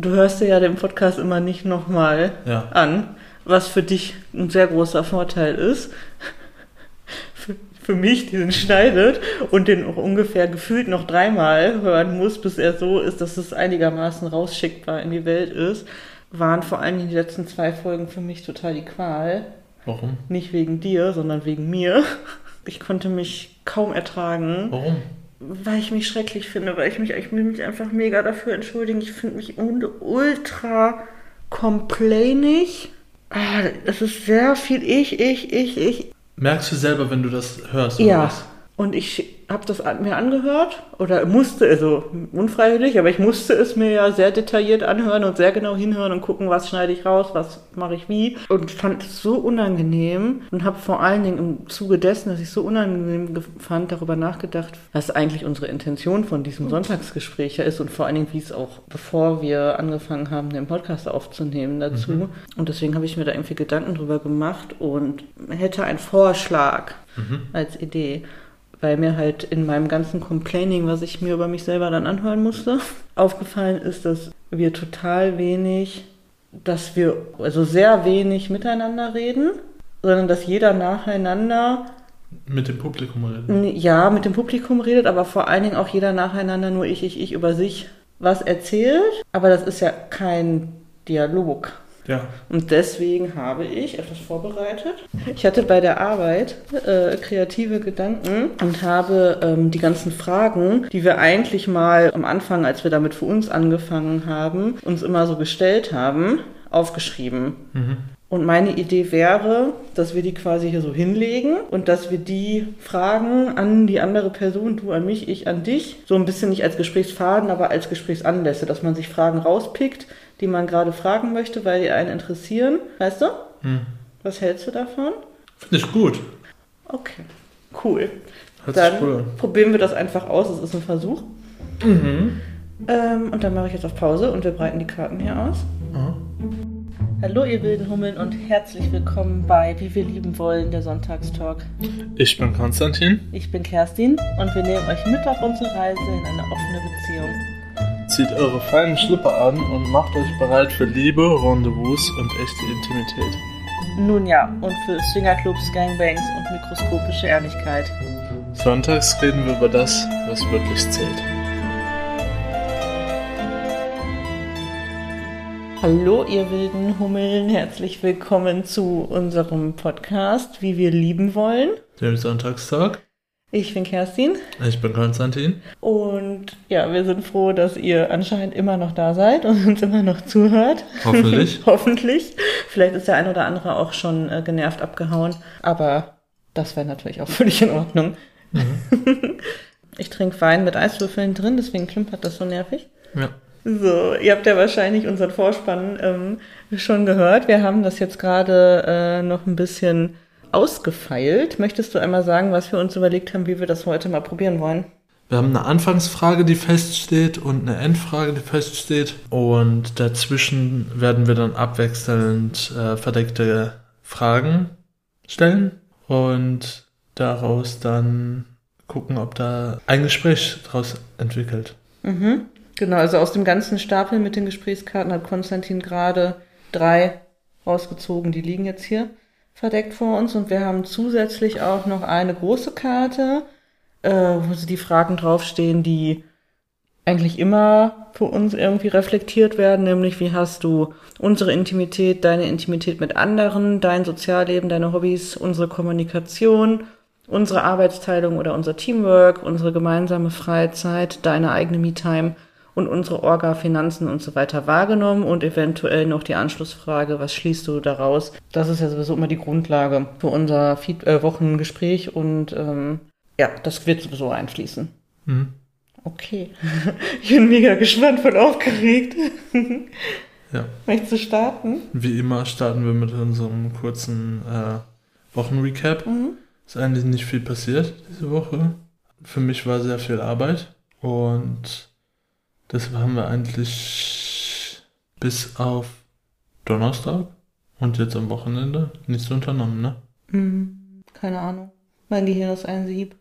Du hörst dir ja den Podcast immer nicht nochmal Ja. an, was für dich ein sehr großer Vorteil ist. Für, für mich, die den schneidet und den auch ungefähr gefühlt noch dreimal hören muss, bis er so ist, dass es einigermaßen rausschickbar in die Welt ist, waren vor Dingen die letzten zwei Folgen für mich total die Qual. Warum? Nicht wegen dir, sondern wegen mir. Ich konnte mich kaum ertragen. Warum? Weil ich mich schrecklich finde, weil ich mich, ich will mich einfach mega dafür entschuldigen. Ich finde mich ultra complainig. Ah, es ist sehr viel ich, ich, ich, ich. Merkst du selber, wenn du das hörst? Oder Ja. was? Und ich habe das mir angehört oder musste, also unfreiwillig, aber ich musste es mir ja sehr detailliert anhören und sehr genau hinhören und gucken, was schneide ich raus, was mache ich wie. Und fand es so unangenehm und habe vor allen Dingen im Zuge dessen, dass ich es so unangenehm ge- fand, darüber nachgedacht, was eigentlich unsere Intention von diesem Sonntagsgespräch ja ist und vor allen Dingen, wie es auch, bevor wir angefangen haben, den Podcast aufzunehmen dazu. Und deswegen habe ich mir da irgendwie Gedanken drüber gemacht und hätte einen Vorschlag als Idee weil mir halt in meinem ganzen Complaining, was ich mir über mich selber dann anhören musste, aufgefallen ist, dass wir total wenig, dass wir also sehr wenig miteinander reden, sondern dass jeder nacheinander, Mit dem Publikum reden. n- ja, mit dem Publikum redet, aber vor allen Dingen auch jeder nacheinander nur ich, ich, ich über sich was erzählt. Aber das ist ja kein Dialog. Ja. Und deswegen habe ich etwas vorbereitet. Ich hatte bei der Arbeit äh, kreative Gedanken und habe ähm, die ganzen Fragen, die wir eigentlich mal am Anfang, als wir damit für uns angefangen haben, uns immer so gestellt haben, aufgeschrieben. Mhm. Und meine Idee wäre, dass wir die quasi hier so hinlegen und dass wir die Fragen an die andere Person, du an mich, ich an dich, so ein bisschen nicht als Gesprächsfaden, aber als Gesprächsanlässe, dass man sich Fragen rauspickt, die man gerade fragen möchte, weil die einen interessieren. Weißt du? Hm. Was hältst du davon? Finde ich gut. Okay, cool. Hört Dann cool probieren wir das einfach aus. Es ist ein Versuch. Mhm. Ähm, und dann mache ich jetzt auf Pause und wir breiten die Karten hier aus. Aha. Hallo ihr wilden Hummeln und herzlich willkommen bei Wie wir lieben wollen, der Sonntagstalk. Ich bin Konstantin. Ich bin Kerstin und wir nehmen euch mit auf unsere Reise in eine offene Beziehung. Zieht eure feinen Schlipper an und macht euch bereit für Liebe, Rendezvous und echte Intimität. Nun ja, und für Swingerclubs, Gangbangs und mikroskopische Ehrlichkeit. Sonntags reden wir über das, was wirklich zählt. Hallo ihr wilden Hummeln, herzlich willkommen zu unserem Podcast Wie wir lieben wollen. Dem Sonntagstag. Ich bin Kerstin Ich bin Konstantin. und ja, wir sind froh, dass ihr anscheinend immer noch da seid und uns immer noch zuhört. Hoffentlich. Hoffentlich. Vielleicht ist der ein oder andere auch schon äh, genervt abgehauen, aber das wäre natürlich auch völlig in Ordnung. ich trinke Wein mit Eiswürfeln drin, deswegen klimpert das so nervig. Ja. So, ihr habt ja wahrscheinlich unseren Vorspann ähm, schon gehört. Wir haben das jetzt gerade äh, noch ein bisschen ausgefeilt. Möchtest du einmal sagen, was wir uns überlegt haben, wie wir das heute mal probieren wollen? Wir haben eine Anfangsfrage, die feststeht und eine Endfrage, die feststeht. Und dazwischen werden wir dann abwechselnd äh, verdeckte Fragen stellen und daraus dann gucken, ob da ein Gespräch daraus entwickelt. Mhm. Genau, also aus dem ganzen Stapel mit den Gesprächskarten hat Konstantin gerade drei rausgezogen. Die liegen jetzt hier verdeckt vor uns und wir haben zusätzlich auch noch eine große Karte, äh, wo so die Fragen draufstehen, die eigentlich immer für uns irgendwie reflektiert werden, nämlich wie hast du unsere Intimität, deine Intimität mit anderen, dein Sozialleben, deine Hobbys, unsere Kommunikation, unsere Arbeitsteilung oder unser Teamwork, unsere gemeinsame Freizeit, deine eigene Me-Time und unsere Orga, Finanzen und so weiter wahrgenommen und eventuell noch die Anschlussfrage, was schließt du daraus? Das ist ja sowieso immer die Grundlage für unser Feed äh, Wochengespräch und ähm, ja, das wird sowieso einfließen. Mhm. Okay. Ich bin mega gespannt und aufgeregt. Ja. Möchtest du starten? Wie immer starten wir mit unserem kurzen äh, Wochenrecap. Mhm. Ist eigentlich nicht viel passiert diese Woche. Für mich war sehr viel Arbeit und deshalb haben wir eigentlich bis auf Donnerstag und jetzt am Wochenende nichts unternommen, ne? Mhm. Keine Ahnung. Mein Gehirn ist ein Sieb.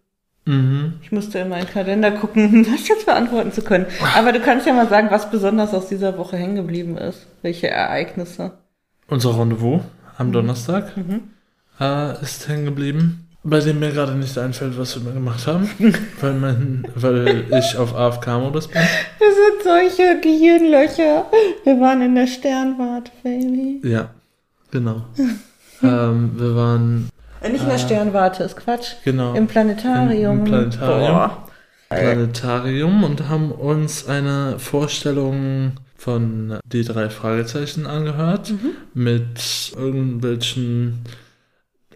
Mhm. Ich musste in meinen Kalender gucken, um das jetzt beantworten zu können. Aber du kannst ja mal sagen, was besonders aus dieser Woche hängen geblieben ist. Welche Ereignisse. Unser Rendezvous am Donnerstag Mhm. äh, ist hängen geblieben, bei dem mir gerade nicht einfällt, was wir gemacht haben, weil, mein, weil ich auf AFK-Modus bin. Wir sind solche Gehirnlöcher. Wir waren in der Sternwarte, Baby. Ja, genau. ähm, wir waren, Äh, Nicht in der Ah. Sternwarte, ist Quatsch. genau, Im Planetarium. Im- im Planetarium. Boah. Planetarium und haben uns eine Vorstellung von die drei Fragezeichen angehört Mhm. mit irgendwelchen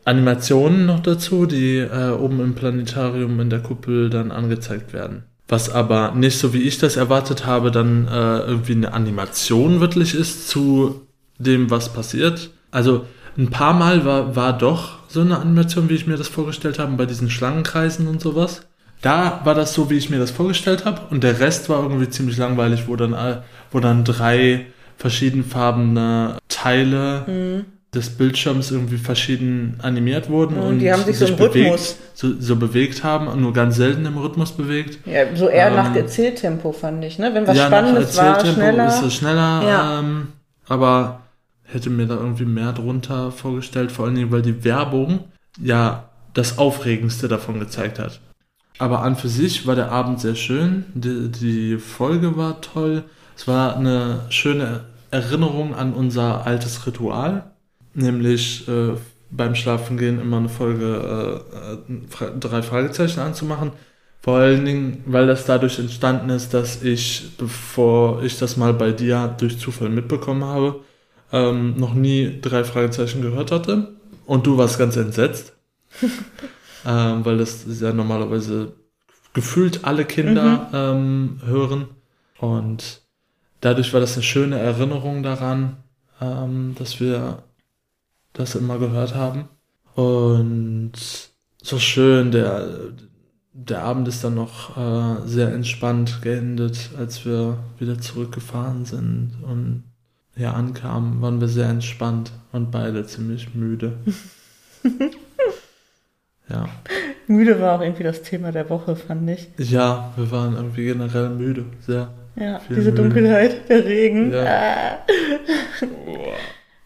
Animationen noch dazu, die äh, oben im Planetarium in der Kuppel dann angezeigt werden. Was aber nicht so wie ich das erwartet habe, dann äh, irgendwie eine Animation wirklich ist zu dem, was passiert. Also ein paar Mal war, war doch so eine Animation, wie ich mir das vorgestellt habe, bei diesen Schlangenkreisen und sowas. Da war das so, wie ich mir das vorgestellt habe. Und der Rest war irgendwie ziemlich langweilig, wo dann, all- wo dann drei verschiedenfarbene Teile Mhm. Des Bildschirms irgendwie verschieden animiert wurden Und und die haben sich so im Rhythmus. bewegt, so, so bewegt haben und nur ganz selten im Rhythmus bewegt. Ja, so eher Ähm, nach Erzähltempo fand ich, ne? Wenn was ja, Spannendes nach war, Erzähltempo schneller. ist es schneller, Ja. ähm, aber hätte mir da irgendwie mehr drunter vorgestellt, vor allen Dingen, weil die Werbung ja das Aufregendste davon gezeigt hat. Aber an für sich war der Abend sehr schön, die, die Folge war toll, es war eine schöne Erinnerung an unser altes Ritual, nämlich äh, beim Schlafengehen immer eine Folge äh, äh, drei Fragezeichen anzumachen. Vor allen Dingen, weil das dadurch entstanden ist, dass ich, bevor ich das mal bei dir durch Zufall mitbekommen habe, ähm, noch nie drei Fragezeichen gehört hatte. Und du warst ganz entsetzt. ähm, weil das ja normalerweise gefühlt alle Kinder ähm, hören. Und dadurch war das eine schöne Erinnerung daran, ähm, dass wir das immer gehört haben. Und so schön, der, der Abend ist dann noch äh, sehr entspannt geendet, als wir wieder zurückgefahren sind und hier ankamen, waren wir sehr entspannt und beide ziemlich müde. ja. Müde war auch irgendwie das Thema der Woche, fand ich. Ja, wir waren irgendwie generell müde, sehr. Ja, diese Müde. Dunkelheit, der Regen. Ja. Ah.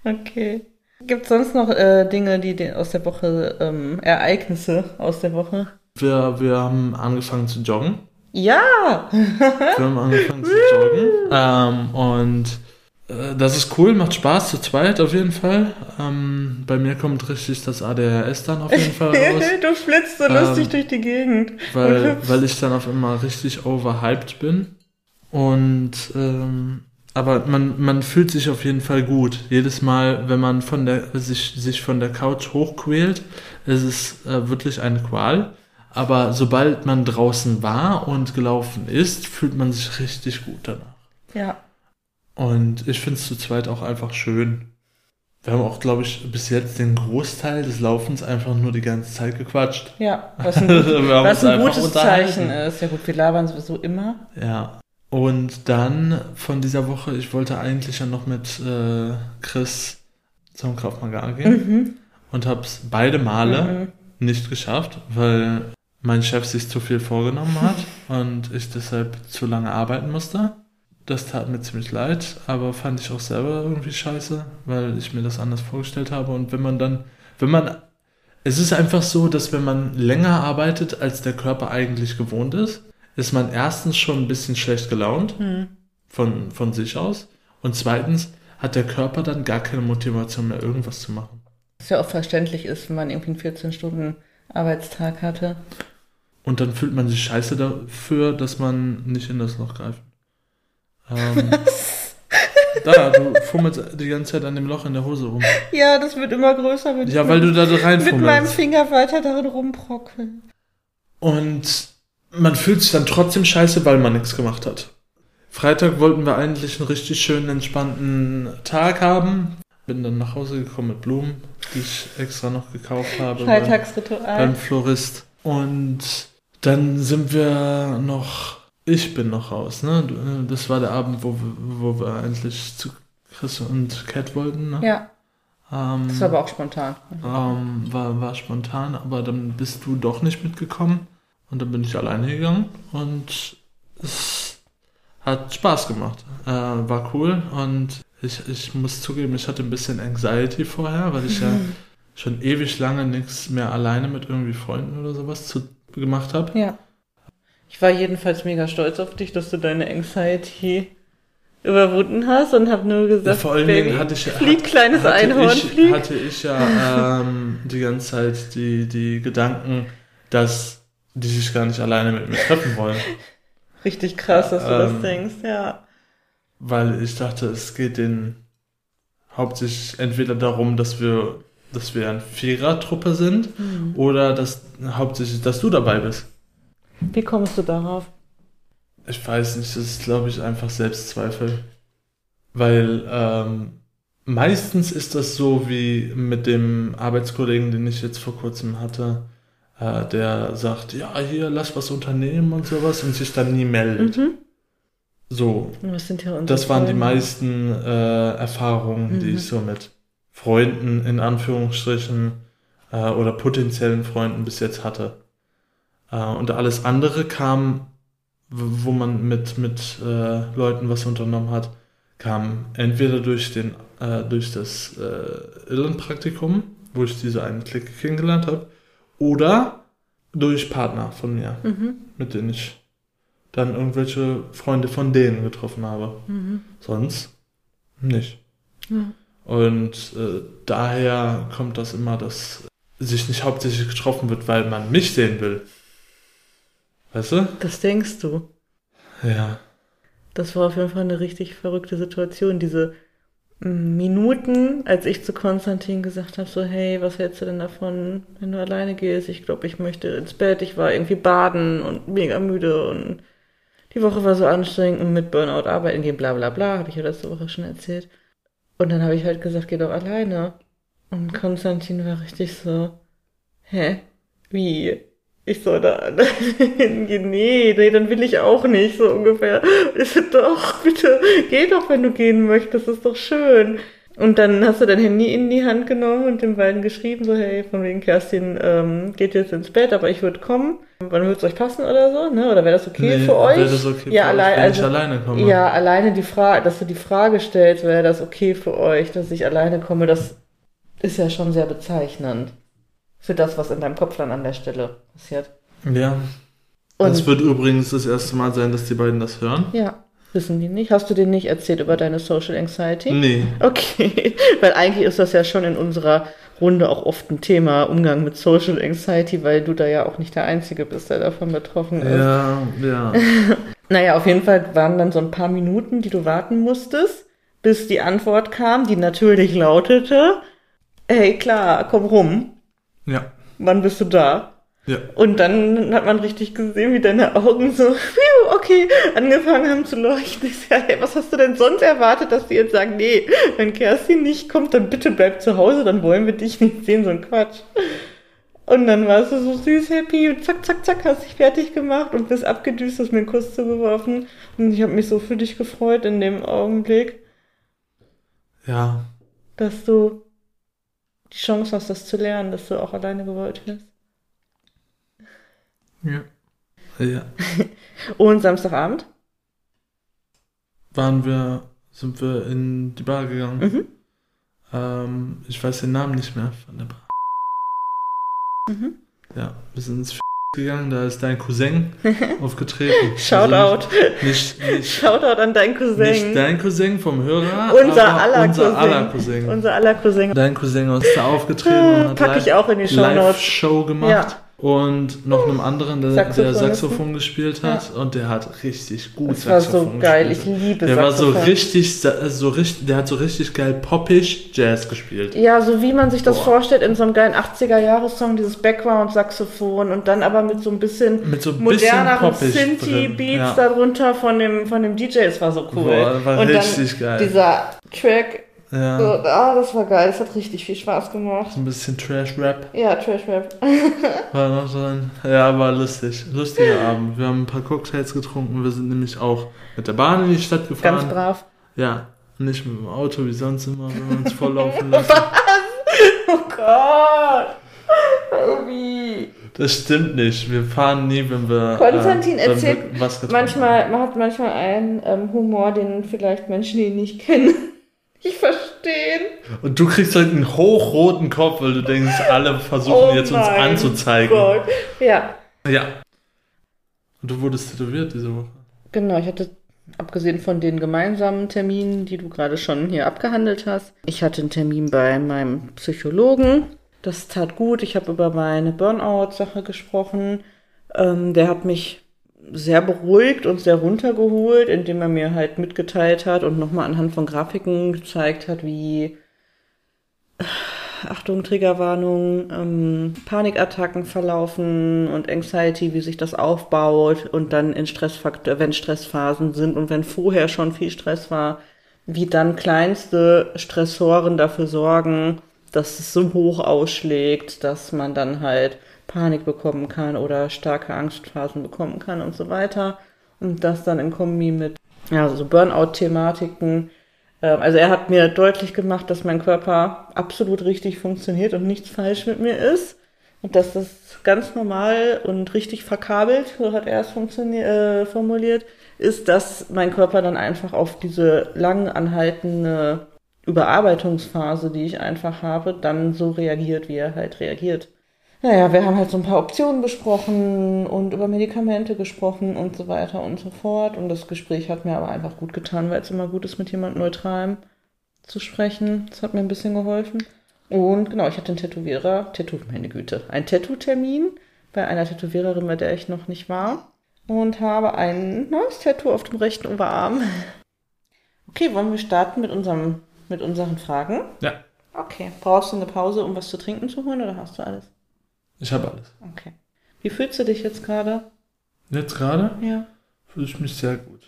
Okay. Gibt es sonst noch äh, Dinge, die aus der Woche, ähm, Ereignisse aus der Woche? Wir, wir haben angefangen zu joggen. Ja! Wir haben angefangen zu joggen. Ähm, und äh, das ist cool, macht Spaß zu zweit auf jeden Fall. Ähm, bei mir kommt richtig das ADHS dann auf jeden Fall raus. du flitzt so Ähm, lustig durch die Gegend. Weil, weil ich dann auf einmal richtig overhyped bin. Und ähm, aber man, man fühlt sich auf jeden Fall gut. Jedes Mal, wenn man von der, sich, sich von der Couch hochquält, ist es äh, wirklich eine Qual. Aber sobald man draußen war und gelaufen ist, fühlt man sich richtig gut danach. Ja. Und ich finde es zu zweit auch einfach schön. Wir haben auch, glaube ich, bis jetzt den Großteil des Laufens einfach nur die ganze Zeit gequatscht. Ja, was ein, was ein gutes. Zeichen ist. Ja gut, wir labern sowieso immer. Ja. Und dann von dieser Woche, ich wollte eigentlich ja noch mit äh, Chris zum Kraftmagar gehen Mhm. und habe es beide Male Mhm. nicht geschafft, weil mein Chef sich zu viel vorgenommen hat und ich deshalb zu lange arbeiten musste. Das tat mir ziemlich leid, aber fand ich auch selber irgendwie scheiße, weil ich mir das anders vorgestellt habe. Und wenn man dann, wenn man, es ist einfach so, dass wenn man länger arbeitet, als der Körper eigentlich gewohnt ist, ist man erstens schon ein bisschen schlecht gelaunt Mhm. von, von sich aus und zweitens hat der Körper dann gar keine Motivation mehr, irgendwas zu machen. Was ja auch verständlich ist, wenn man irgendwie einen 14-Stunden-Arbeitstag hatte. Und dann fühlt man sich scheiße dafür, dass man nicht in das Loch greift. Ähm, da, du fummelst die ganze Zeit an dem Loch in der Hose rum. Ja, das wird immer größer, wenn Ja, ich weil du mit, da mit meinem reinfummelst. Finger weiter darin rumbrockel. Und man fühlt sich dann trotzdem scheiße, weil man nichts gemacht hat. Freitag wollten wir eigentlich einen richtig schönen, entspannten Tag haben. Bin dann nach Hause gekommen mit Blumen, die ich extra noch gekauft habe. Freitagsritual. beim Florist. Und dann sind wir noch, ich bin noch raus, ne? Äh, Das war der Abend, wo wir, wo wir eigentlich zu Chris und Cat wollten, ne? ja, Ähm, das war aber auch spontan. ähm, war, war spontan, aber dann bist du doch nicht mitgekommen. Und dann bin ich alleine gegangen und es hat Spaß gemacht. Äh, war cool und ich, ich muss zugeben, ich hatte ein bisschen Anxiety vorher, weil ich ja schon ewig lange nichts mehr alleine mit irgendwie Freunden oder sowas zu, gemacht habe. Ja. Ich war jedenfalls mega stolz auf dich, dass du deine Anxiety überwunden hast und habe nur gesagt, Ja, vor allen Baby, Dingen hatte ich flieg, hat- kleines hatte Einhorn, ich, flieg. hatte ich ja ähm, die ganze Zeit die, die Gedanken, dass die sich gar nicht alleine mit mir treffen wollen. Richtig krass, dass du das Ähm, denkst, ja. Weil ich dachte, es geht denen hauptsächlich entweder darum, dass wir, dass wir eine Vierertruppe sind oder dass hauptsächlich, dass du dabei bist. Wie kommst du darauf? Ich weiß nicht, das ist, glaube ich, einfach Selbstzweifel. Weil ähm, meistens ist das so wie mit dem Arbeitskollegen, den ich jetzt vor kurzem hatte, äh, der sagt, ja, hier, lass was unternehmen und sowas und sich dann nie meldet. Mhm. So, Das das waren die meisten äh, Erfahrungen, die Mhm. ich so mit Freunden in Anführungsstrichen äh, oder potenziellen Freunden bis jetzt hatte. Äh, und alles andere kam, wo man mit, mit äh, Leuten was unternommen hat, kam entweder durch, den, äh, durch das äh, Irrenpraktikum, wo ich diese einen Klick kennengelernt habe, oder durch Partner von mir, Mhm. mit denen ich dann irgendwelche Freunde von denen getroffen habe. Mhm. Sonst nicht. Ja. Und äh, daher kommt das immer, dass sich nicht hauptsächlich getroffen wird, weil man mich sehen will. Weißt du? Das denkst du. Ja. Das war auf jeden Fall eine richtig verrückte Situation. Diese Minuten, als ich zu Konstantin gesagt habe, so, hey, was hältst du denn davon, wenn du alleine gehst? Ich glaube, ich möchte ins Bett. Ich war irgendwie baden und mega müde und die Woche war so anstrengend und mit Burnout arbeiten gehen, bla bla bla, habe ich ja letzte Woche schon erzählt. Und dann habe ich halt gesagt, geh doch alleine. Und Konstantin war richtig so, hä? Wie? Ich soll da hingehen? Nee, nee, dann will ich auch nicht, so ungefähr. Ich so, doch, bitte, geh doch, wenn du gehen möchtest, ist doch schön. Und dann hast du dein Handy in die Hand genommen und den beiden geschrieben, so, hey, von wegen Kerstin ähm, geht jetzt ins Bett, aber ich würde kommen. Wann würde es euch passen oder so, ne? Oder wäre das okay Nee, für euch? wäre das okay ja, für euch, allein, wenn also, ich alleine komme? Ja, alleine die Frage, dass du die Frage stellst, wäre das okay für euch, dass ich alleine komme, das ist ja schon sehr bezeichnend. Für das, was in deinem Kopf dann an der Stelle passiert. Ja. Und das wird übrigens das erste Mal sein, dass die beiden das hören. ja, wissen die nicht? Hast du denen nicht erzählt über deine Social Anxiety? Nee. Okay, weil eigentlich ist das ja schon in unserer Runde auch oft ein Thema, Umgang mit Social Anxiety, weil du da ja auch nicht der Einzige bist, der davon betroffen ist. Ja, ja. Naja, auf jeden Fall waren dann so ein paar Minuten, die du warten musstest, bis die Antwort kam, die natürlich lautete, hey klar, komm rum, Ja. wann bist du da? Ja. Und dann hat man richtig gesehen, wie deine Augen so, "Piu, okay, angefangen haben zu leuchten. Ich sag, hey, was hast du denn sonst erwartet, dass die jetzt sagen, nee, wenn Kerstin nicht kommt, dann bitte bleib zu Hause, dann wollen wir dich nicht sehen, so ein Quatsch. Und dann warst du so süß happy und zack, zack, zack, hast dich fertig gemacht und bist abgedüst, hast mir einen Kuss zugeworfen. Und ich habe mich so für dich gefreut in dem Augenblick, Ja. dass du die Chance hast, das zu lernen, dass du auch alleine gewollt wirst. Ja. Ja. Und Samstagabend? Waren wir, sind wir in die Bar gegangen. Mhm. Ähm, ich weiß den Namen nicht mehr von der Bar. Mhm. Ja, wir sind ins gegangen, da ist dein Cousin aufgetreten. Shoutout. Also nicht, nicht, Shoutout an deinen Cousin. nicht dein Cousin vom Hörer, unser aller unser Cousin. aller Cousin. Unser aller Cousin. Dein Cousin ist da aufgetreten und hat Pack ich auch in die Shownotes. Live-Show gemacht. Ja. Und noch einem anderen, der Saxophon der Saxophon gespielt hat. Und der hat richtig gut Das war so Saxophon geil. Ich gespielt. liebe Der war so Saxophon. richtig, so richtig, der hat so richtig geil poppig Jazz gespielt. Ja, so wie man sich das Boah. vorstellt in so einem geilen 80er-Jahres-Song, dieses Background-Saxophon und dann aber mit so ein bisschen Mit so ein moderneren Synthi-Beats ja. darunter von dem, von dem DJ. Es war so cool. Boah, war und richtig geil. dieser Track, Ja. so, ah, das war geil. Das hat richtig viel Spaß gemacht. So ein bisschen Trash-Rap Ja, Trash-Rap. war noch drin. Ja, war lustig. Lustiger Abend. Wir haben ein paar Cocktails getrunken. Wir sind nämlich auch mit der Bahn in die Stadt gefahren. Ganz brav. Ja, nicht mit dem Auto wie sonst immer, wenn wir uns volllaufen lassen. Oh Gott. Baby. Das stimmt nicht. Wir fahren nie, wenn wir. Konstantin äh, wenn erzählt wir was manchmal, man hat manchmal einen ähm, Humor, den vielleicht Menschen, die ihn nicht kennen, nicht verstehen. haben. Und du kriegst halt einen hochroten Kopf, weil du denkst, alle versuchen Oh jetzt uns anzuzeigen. Gott. Ja, Ja. Und du wurdest tätowiert diese Woche. genau. Ich hatte, abgesehen von den gemeinsamen Terminen, die du gerade schon hier abgehandelt hast, ich hatte einen Termin bei meinem Psychologen. Das tat gut. Ich habe über meine Burnout-Sache gesprochen. Ähm, der hat mich sehr beruhigt und sehr runtergeholt, indem er mir halt mitgeteilt hat und nochmal anhand von Grafiken gezeigt hat, wie Achtung, Triggerwarnung, ähm, Panikattacken verlaufen und Anxiety, wie sich das aufbaut und dann in Stressfaktor, wenn Stressphasen sind und wenn vorher schon viel Stress war, wie dann kleinste Stressoren dafür sorgen, dass es so hoch ausschlägt, dass man dann halt Panik bekommen kann oder starke Angstphasen bekommen kann und so weiter. Und das dann in Kombi mit ja, so Burnout-Thematiken. Ähm, Also er hat mir deutlich gemacht, dass mein Körper absolut richtig funktioniert und nichts falsch mit mir ist. Und dass das ganz normal und richtig verkabelt, so hat er es äh, formuliert, ist, dass mein Körper dann einfach auf diese lang anhaltende Überarbeitungsphase, die ich einfach habe, dann so reagiert, wie er halt reagiert. Naja, wir haben halt so ein paar Optionen besprochen und über Medikamente gesprochen und so weiter und so fort. Und das Gespräch hat mir aber einfach gut getan, weil es immer gut ist, mit jemand Neutralem zu sprechen. Das hat mir ein bisschen geholfen. Und genau, ich hatte einen Tätowierer, Tattoo, meine Güte, einen Tattoo-Termin bei einer Tätowiererin, bei der ich noch nicht war. Und habe ein neues Tattoo auf dem rechten Oberarm. Okay, wollen wir starten mit, unserem, mit unseren Fragen? Ja, Okay. Brauchst du eine Pause, um was zu trinken zu holen oder hast du alles? Ich habe alles. Okay. Wie fühlst du dich jetzt gerade? Jetzt gerade Ja. fühle ich mich sehr gut.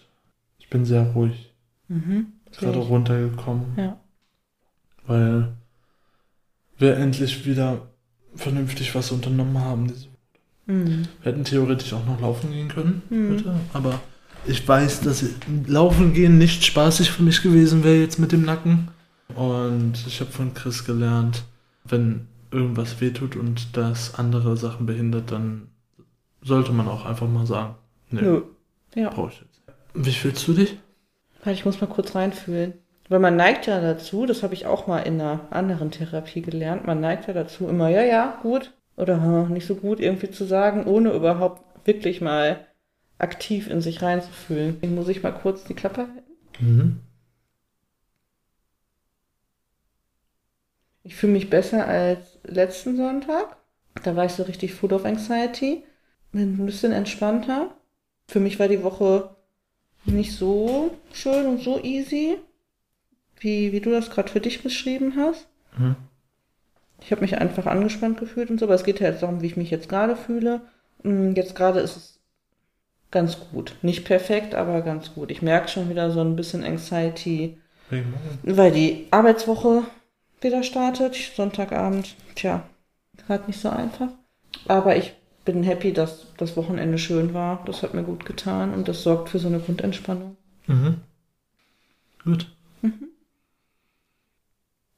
Ich bin sehr ruhig. Mhm. Gerade runtergekommen, Ja. weil wir endlich wieder vernünftig was unternommen haben. Mhm. Wir hätten theoretisch auch noch laufen gehen können, Mhm. heute, aber ich weiß, dass Laufen gehen nicht spaßig für mich gewesen wäre jetzt mit dem Nacken. Und ich habe von Chris gelernt, wenn irgendwas wehtut und das andere Sachen behindert, dann sollte man auch einfach mal sagen, nee, Nö. Ja. brauche ich jetzt. Wie fühlst du dich? Warte, ich muss mal kurz reinfühlen. Weil man neigt ja dazu, das habe ich auch mal in einer anderen Therapie gelernt, man neigt ja dazu, immer ja, ja, gut oder hm, nicht so gut irgendwie zu sagen, ohne überhaupt wirklich mal aktiv in sich reinzufühlen. Deswegen muss ich mal kurz die Klappe halten. Mhm. Ich fühle mich besser als letzten Sonntag. Da war ich so richtig full of anxiety. Bin ein bisschen entspannter. Für mich war die Woche nicht so schön und so easy, wie, wie du das gerade für dich beschrieben hast. Mhm. Ich habe mich einfach angespannt gefühlt und so, aber es geht ja jetzt darum, wie ich mich jetzt gerade fühle. Mm, Jetzt gerade ist es ganz gut. Nicht perfekt, aber ganz gut. Ich merke schon wieder so ein bisschen Anxiety, weil die Arbeitswoche wieder startet. Sonntagabend, tja, gerade nicht so einfach. Aber ich bin happy, dass das Wochenende schön war. Das hat mir gut getan und das sorgt für so eine Grundentspannung. Mhm. Gut.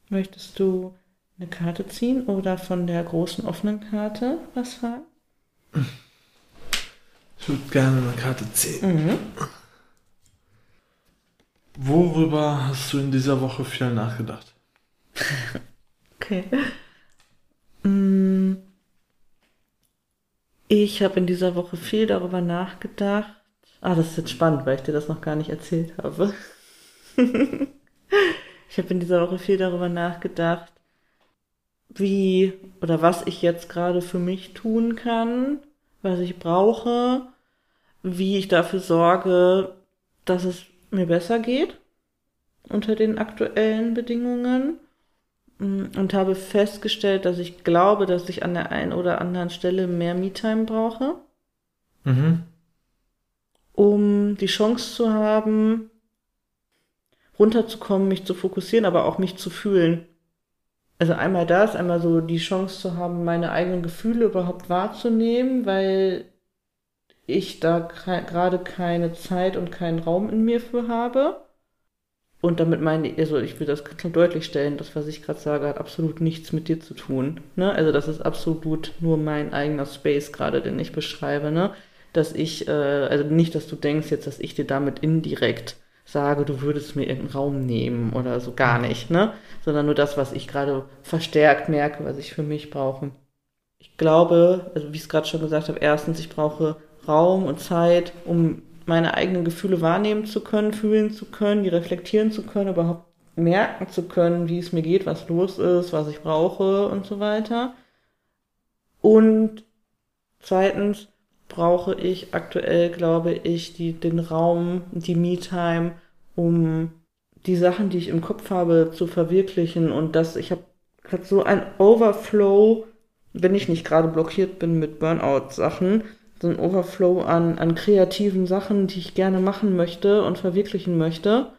Möchtest du eine Karte ziehen oder von der großen offenen Karte was fragen? Ich würde gerne eine Karte ziehen. Mhm. Worüber hast du in dieser Woche viel nachgedacht? Okay. Mm. Ich habe in dieser Woche viel darüber nachgedacht. Ah, das ist jetzt spannend, weil ich dir das noch gar nicht erzählt habe. ich habe in dieser Woche viel darüber nachgedacht, wie oder was ich jetzt gerade für mich tun kann, was ich brauche, wie ich dafür sorge, dass es mir besser geht unter den aktuellen Bedingungen und habe festgestellt, dass ich glaube, dass ich an der einen oder anderen Stelle mehr Me-Time brauche, Mhm. um die Chance zu haben, runterzukommen, mich zu fokussieren, aber auch mich zu fühlen. Also einmal das, einmal so die Chance zu haben, meine eigenen Gefühle überhaupt wahrzunehmen, weil ich da gerade keine Zeit und keinen Raum in mir für habe. Und damit meine ich, also ich will das deutlich stellen, das, was ich gerade sage, hat absolut nichts mit dir zu tun. Ne? Also das ist absolut nur mein eigener Space gerade, den ich beschreibe. Ne? Dass ich, äh, also nicht, dass du denkst jetzt, dass ich dir damit indirekt sage, du würdest mir irgendeinen Raum nehmen oder so gar nicht, ne? Sondern nur das, was ich gerade verstärkt merke, was ich für mich brauche. Ich glaube, also wie ich es gerade schon gesagt habe, erstens, ich brauche Raum und Zeit, um meine eigenen Gefühle wahrnehmen zu können, fühlen zu können, die reflektieren zu können, überhaupt merken zu können, wie es mir geht, was los ist, was ich brauche und so weiter. Und zweitens brauche ich aktuell, glaube ich, die, den Raum, die Me-Time, um die Sachen, die ich im Kopf habe, zu verwirklichen und dass ich habe so ein Overflow, wenn ich nicht gerade blockiert bin mit Burnout-Sachen, so ein Overflow an, an kreativen Sachen, die ich gerne machen möchte und verwirklichen möchte.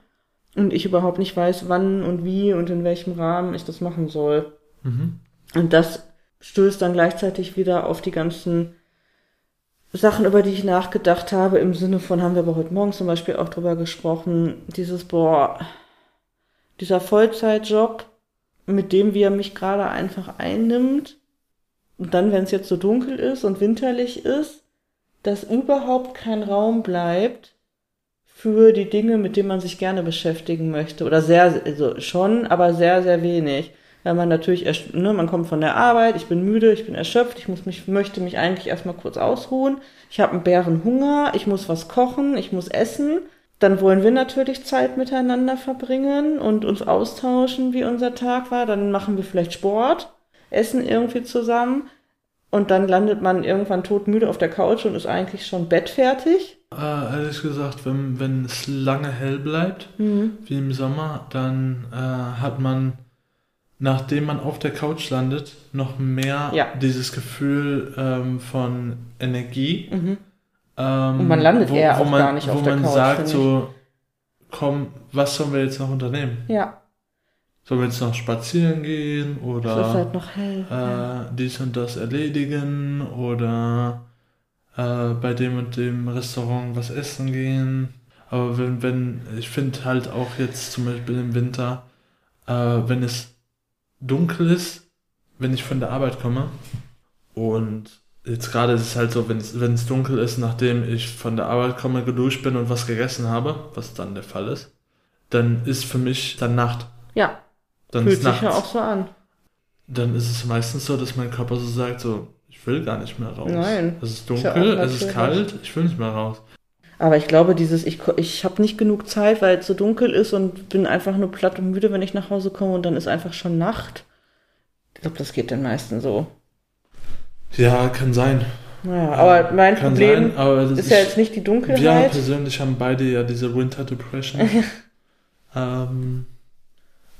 Und ich überhaupt nicht weiß, wann und wie und in welchem Rahmen ich das machen soll. Mhm. Und das stößt dann gleichzeitig wieder auf die ganzen Sachen, über die ich nachgedacht habe, im Sinne von, haben wir aber heute Morgen zum Beispiel auch drüber gesprochen, dieses, boah, dieser Vollzeitjob, mit dem wie er mich gerade einfach einnimmt, und dann, wenn es jetzt so dunkel ist und winterlich ist, dass überhaupt kein Raum bleibt für die Dinge, mit denen man sich gerne beschäftigen möchte. Oder sehr, also schon, aber sehr, sehr wenig. Weil man natürlich, ne, man kommt von der Arbeit, ich bin müde, ich bin erschöpft, ich muss mich, möchte mich eigentlich erstmal kurz ausruhen. Ich habe einen Bärenhunger, ich muss was kochen, ich muss essen. Dann wollen wir natürlich Zeit miteinander verbringen und uns austauschen, wie unser Tag war. Dann machen wir vielleicht Sport, essen irgendwie zusammen. Und dann landet man irgendwann todmüde auf der Couch und ist eigentlich schon bettfertig. Äh, ehrlich gesagt, wenn, wenn es lange hell bleibt, mhm. wie im Sommer, dann äh, hat man, nachdem man auf der Couch landet, noch mehr ja. dieses Gefühl ähm, von Energie. Mhm. Ähm, und man landet wo, eher wo auch man, gar nicht auf der Couch. Wo man sagt so, komm, was sollen wir jetzt noch unternehmen? Ja. Sollen wir jetzt noch spazieren gehen oder es ist halt noch hell, äh, ja. dies und das erledigen oder äh, bei dem und dem Restaurant was essen gehen. Aber wenn, wenn, ich finde halt auch jetzt zum Beispiel im Winter, äh, wenn es dunkel ist, wenn ich von der Arbeit komme und jetzt gerade ist es halt so, wenn es, wenn es dunkel ist, nachdem ich von der Arbeit komme, geduscht bin und was gegessen habe, was dann der Fall ist, dann ist für mich dann Nacht. Ja. Dann Fühlt sich ja auch so an. Dann ist es meistens so, dass mein Körper so sagt, so, ich will gar nicht mehr raus. Nein. Es ist dunkel, ist es ist kalt, ich will nicht mehr raus. Aber ich glaube, dieses, ich, ich habe nicht genug Zeit, weil es so dunkel ist und bin einfach nur platt und müde, wenn ich nach Hause komme und dann ist einfach schon Nacht. Ich glaube, das geht den meisten so. Ja, kann sein. Naja, aber mein kann Problem sein, aber ist ich, ja jetzt nicht die Dunkelheit. Wir persönlich haben beide ja diese Winter Depression. ähm,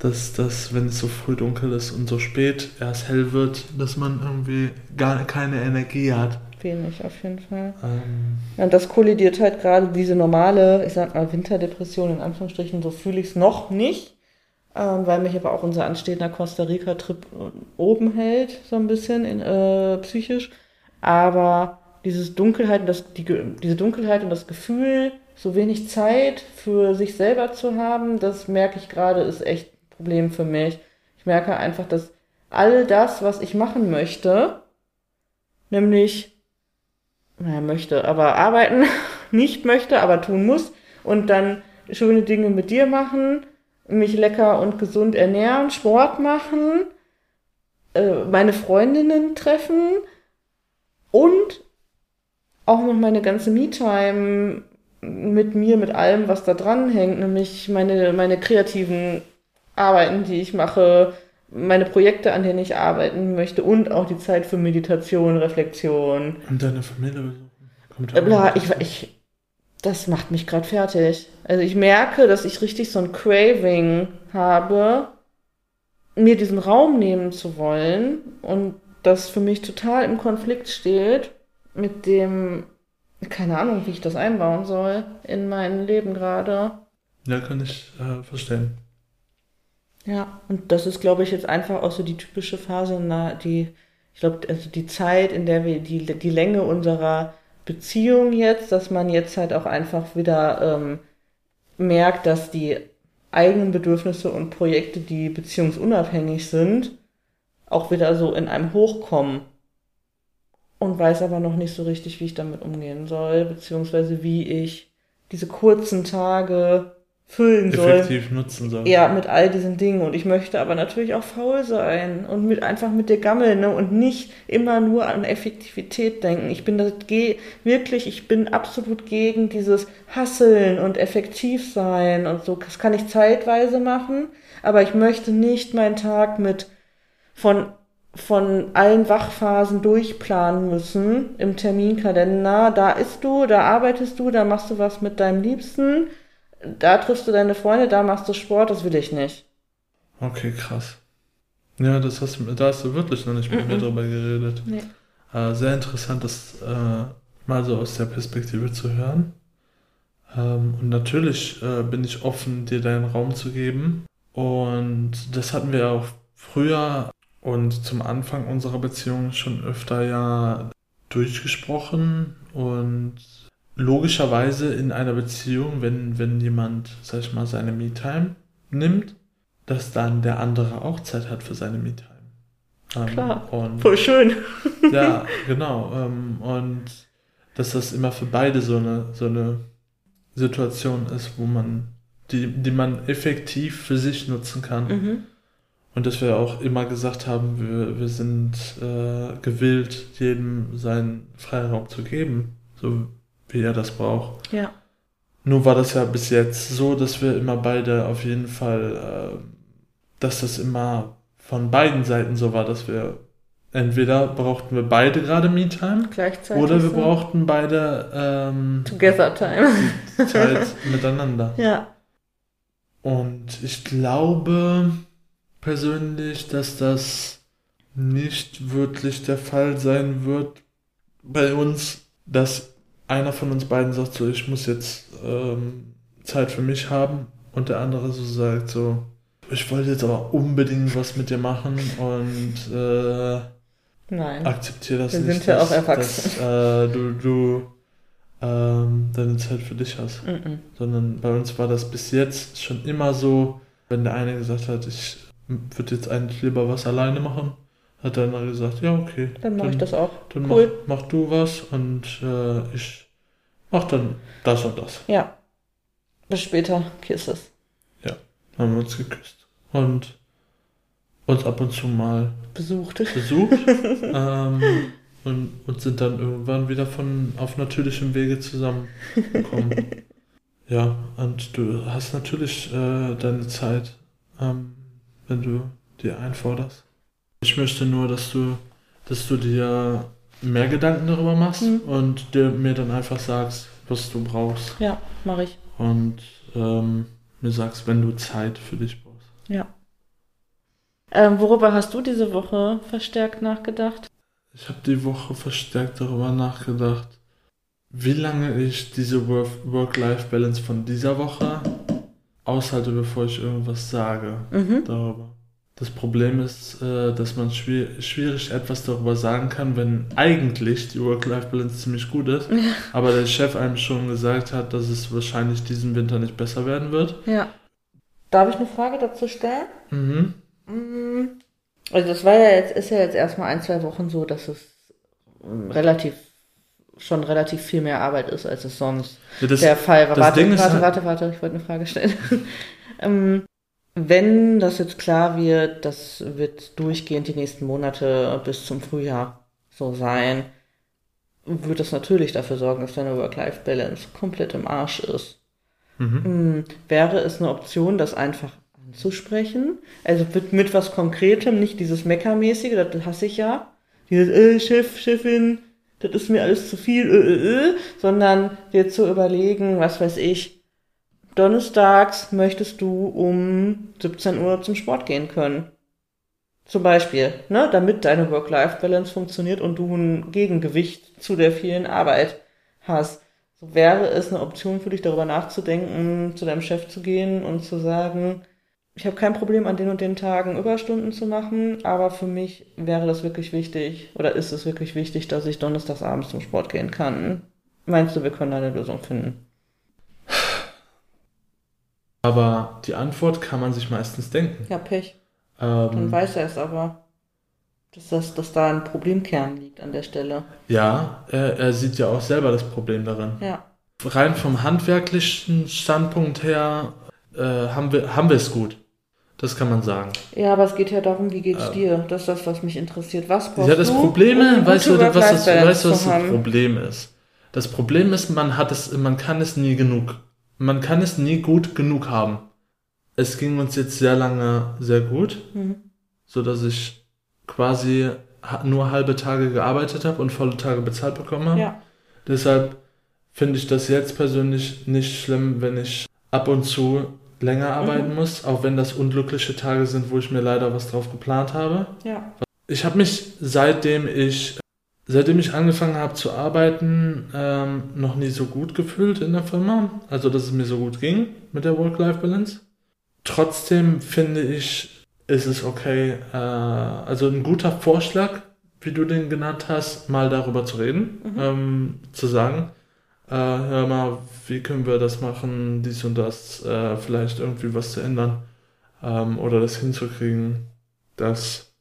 dass, dass wenn es so früh dunkel ist und so spät erst hell wird, dass man irgendwie gar keine Energie hat. Wenig, auf jeden Fall. Ähm, ja, und das kollidiert halt gerade diese normale, ich sag mal, Winterdepression in Anführungsstrichen, so fühle ich es noch nicht, ähm, weil mich aber auch unser anstehender Costa Rica-Trip oben hält, so ein bisschen in, äh, psychisch. Aber dieses Dunkelheit, das, die, diese Dunkelheit und das Gefühl, so wenig Zeit für sich selber zu haben, das merke ich gerade, ist echt Problem für mich. Ich merke einfach, dass all das, was ich machen möchte, nämlich, naja, möchte, aber arbeiten nicht möchte, aber tun muss und dann schöne Dinge mit dir machen, mich lecker und gesund ernähren, Sport machen, äh, meine Freundinnen treffen und auch noch meine ganze Me-Time mit mir, mit allem, was da dran hängt, nämlich meine, meine kreativen Arbeiten, die ich mache, meine Projekte, an denen ich arbeiten möchte und auch die Zeit für Meditation, Reflexion. Und deine Familie besuchen. Bla, ich, ich, das macht mich gerade fertig. Also ich merke, dass ich richtig so ein Craving habe, mir diesen Raum nehmen zu wollen und das für mich total im Konflikt steht mit dem, keine Ahnung, wie ich das einbauen soll in mein Leben gerade. Ja, kann ich äh, verstehen. Ja, und das ist, glaube ich, jetzt einfach auch so die typische Phase, na, die, ich glaube, also die Zeit, in der wir, die, die Länge unserer Beziehung jetzt, dass man jetzt halt auch einfach wieder ähm, merkt, dass die eigenen Bedürfnisse und Projekte, die beziehungsunabhängig sind, auch wieder so in einem Hochkommen. Und weiß aber noch nicht so richtig, wie ich damit umgehen soll, beziehungsweise wie ich diese kurzen Tage füllen soll. Effektiv nutzen soll. Ja, mit all diesen Dingen. Und ich möchte aber natürlich auch faul sein und mit, einfach mit dir gammeln ne? und nicht immer nur an Effektivität denken. Ich bin das geh wirklich, ich bin absolut gegen dieses Hasseln und effektiv sein und so. Das kann ich zeitweise machen, aber ich möchte nicht meinen Tag mit von von allen Wachphasen durchplanen müssen im Terminkalender. Da isst du, da arbeitest du, da machst du was mit deinem Liebsten da triffst du deine Freunde, da machst du Sport, das will ich nicht. Okay, krass. Ja, das hast, da hast du wirklich noch nicht mit mm -mm. mir drüber geredet. Nee. Äh, sehr interessant, das äh, mal so aus der Perspektive zu hören. Ähm, und natürlich äh, bin ich offen, dir deinen Raum zu geben. Und das hatten wir auch früher und zum Anfang unserer Beziehung schon öfter ja durchgesprochen und logischerweise in einer Beziehung, wenn, wenn jemand, sag ich mal, seine Me-Time nimmt, dass dann der andere auch Zeit hat für seine Me-Time. Ähm, Klar, und, voll schön. ja, genau. Ähm, und dass das immer für beide so eine, so eine Situation ist, wo man, die, die man effektiv für sich nutzen kann. Mhm. Und dass wir auch immer gesagt haben, wir, wir sind äh, gewillt, jedem seinen Freiraum zu geben. So wie er das braucht. Ja. Nur war das ja bis jetzt so, dass wir immer beide auf jeden Fall, äh, dass das immer von beiden Seiten so war, dass wir entweder brauchten wir beide gerade Me-Time Gleichzeitig oder wir so. brauchten beide ähm, Together Time. Zeit miteinander. Ja. Und ich glaube persönlich, dass das nicht wirklich der Fall sein wird bei uns, dass einer von uns beiden sagt so, ich muss jetzt ähm, Zeit für mich haben und der andere so sagt so, ich wollte jetzt aber unbedingt was mit dir machen und äh, Nein. akzeptiere das Wir nicht. sind ja auch erwachsen. Dass, äh, du, du ähm, deine Zeit für dich hast. Mm -mm. Sondern bei uns war das bis jetzt schon immer so, wenn der eine gesagt hat, ich würde jetzt eigentlich lieber was alleine machen, hat er dann gesagt, ja, okay. Dann mache ich das auch. Dann cool. mach, mach du was und äh, ich mach dann das und das. Ja. Bis später, Kisses. Ja, haben wir uns geküsst. Und uns ab und zu mal besucht. Besucht. ähm, und, und sind dann irgendwann wieder von auf natürlichem Wege zusammengekommen. ja, und du hast natürlich äh, deine Zeit, ähm, wenn du dir einforderst. Ich möchte nur, dass du, dass du dir mehr Gedanken darüber machst mhm. und dir, mir dann einfach sagst, was du brauchst. Ja, mache ich. Und ähm, mir sagst, wenn du Zeit für dich brauchst. Ja. Ähm, worüber hast du diese Woche verstärkt nachgedacht? Ich habe die Woche verstärkt darüber nachgedacht, wie lange ich diese Work-Life-Balance von dieser Woche aushalte, bevor ich irgendwas sage mhm. darüber. Das Problem ist, äh, dass man schwierig etwas darüber sagen kann, wenn eigentlich die Work-Life-Balance ziemlich gut ist, ja. aber der Chef einem schon gesagt hat, dass es wahrscheinlich diesen Winter nicht besser werden wird. Ja. Darf ich eine Frage dazu stellen? Mhm. Mm. Also das war ja jetzt, ist ja jetzt erstmal ein, zwei Wochen so, dass es relativ schon relativ viel mehr Arbeit ist, als es sonst ja, das, der Fall war. Warte, warte, warte, halt warte, warte, ich wollte eine Frage stellen. ähm, wenn das jetzt klar wird, das wird durchgehend die nächsten Monate bis zum Frühjahr so sein, wird das natürlich dafür sorgen, dass deine Work-Life-Balance komplett im Arsch ist. Mhm. Hm, wäre es eine Option, das einfach anzusprechen? Also mit, mit was Konkretem, nicht dieses Meckermäßige, das hasse ich ja. Dieses äh, Chef, Chefin, das ist mir alles zu viel, äh, äh, äh, sondern dir zu überlegen, was weiß ich, donnerstags möchtest du um 17 Uhr zum Sport gehen können. Zum Beispiel, ne, damit deine Work-Life-Balance funktioniert und du ein Gegengewicht zu der vielen Arbeit hast. So wäre es eine Option für dich, darüber nachzudenken, zu deinem Chef zu gehen und zu sagen, ich habe kein Problem an den und den Tagen Überstunden zu machen, aber für mich wäre das wirklich wichtig oder ist es wirklich wichtig, dass ich donnerstags abends zum Sport gehen kann. Meinst du, wir können eine Lösung finden? Aber die Antwort kann man sich meistens denken. Ja, Pech. Dann Ähm, weiß er es aber, dass, das, dass da ein Problemkern liegt an der Stelle. ja, er, er sieht ja auch selber das Problem darin. Ja. Rein vom handwerklichen Standpunkt her äh, haben wir haben wir es gut. Das kann man sagen. Ja, aber es geht ja darum, wie geht's dir? Das ist das, was mich interessiert. Was brauchst Ja, das du, Problem um weißt du, was das, weißt was das? Problem ist? Das Problem ist, man hat es, man kann es nie genug. Man kann es nie gut genug haben. Es ging uns jetzt sehr lange sehr gut, Mhm. so dass ich quasi nur halbe Tage gearbeitet habe und volle Tage bezahlt bekommen habe. Ja. Deshalb finde ich das jetzt persönlich nicht schlimm, wenn ich ab und zu länger arbeiten muss, auch wenn das unglückliche Tage sind, wo ich mir leider was drauf geplant habe. Ja. Ich habe mich seitdem ich seitdem ich angefangen habe zu arbeiten ähm, noch nie so gut gefühlt in der Firma, also dass es mir so gut ging mit der Work-Life-Balance. Trotzdem finde ich, ist es okay, äh, also ein guter Vorschlag, wie du den genannt hast, mal darüber zu reden, ähm, zu sagen, äh, hör mal, wie können wir das machen, dies und das, äh, vielleicht irgendwie was zu ändern ähm, oder das hinzukriegen, dass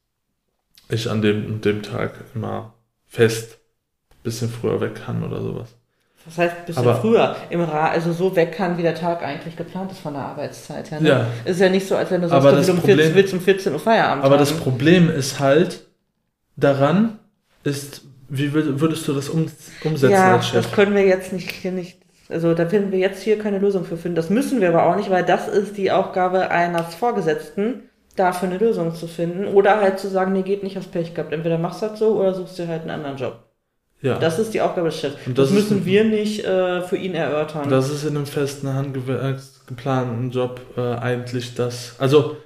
ich an dem, und dem Tag immer fest bisschen früher weg kann oder sowas. Das heißt, ein bisschen Aber- früher im Ra also so weg kann, wie der Tag eigentlich geplant ist von der Arbeitszeit her. Ne? Ja. Ist ja nicht so, als wenn du sagst, Aber du um, Problem- 14, willst um 14 Uhr Feierabend Aber haben. das Problem ist halt daran, ist, wie wür- würdest du das um, umsetzen ja, als Chef? das können wir jetzt nicht, hier nicht, also da finden wir jetzt hier keine Lösung für finden. Das müssen wir aber auch nicht, weil das ist die Aufgabe eines Vorgesetzten, dafür eine Lösung zu finden. Oder halt zu sagen, nee, geht nicht, hast Pech gehabt. Entweder machst du das so oder suchst dir halt einen anderen Job. ja. Das ist die Aufgabe des Chefs. Und Das, das müssen ein- wir nicht äh, für ihn erörtern. Das ist in einem festen, handgewerk geplanten Job äh, eigentlich das. Also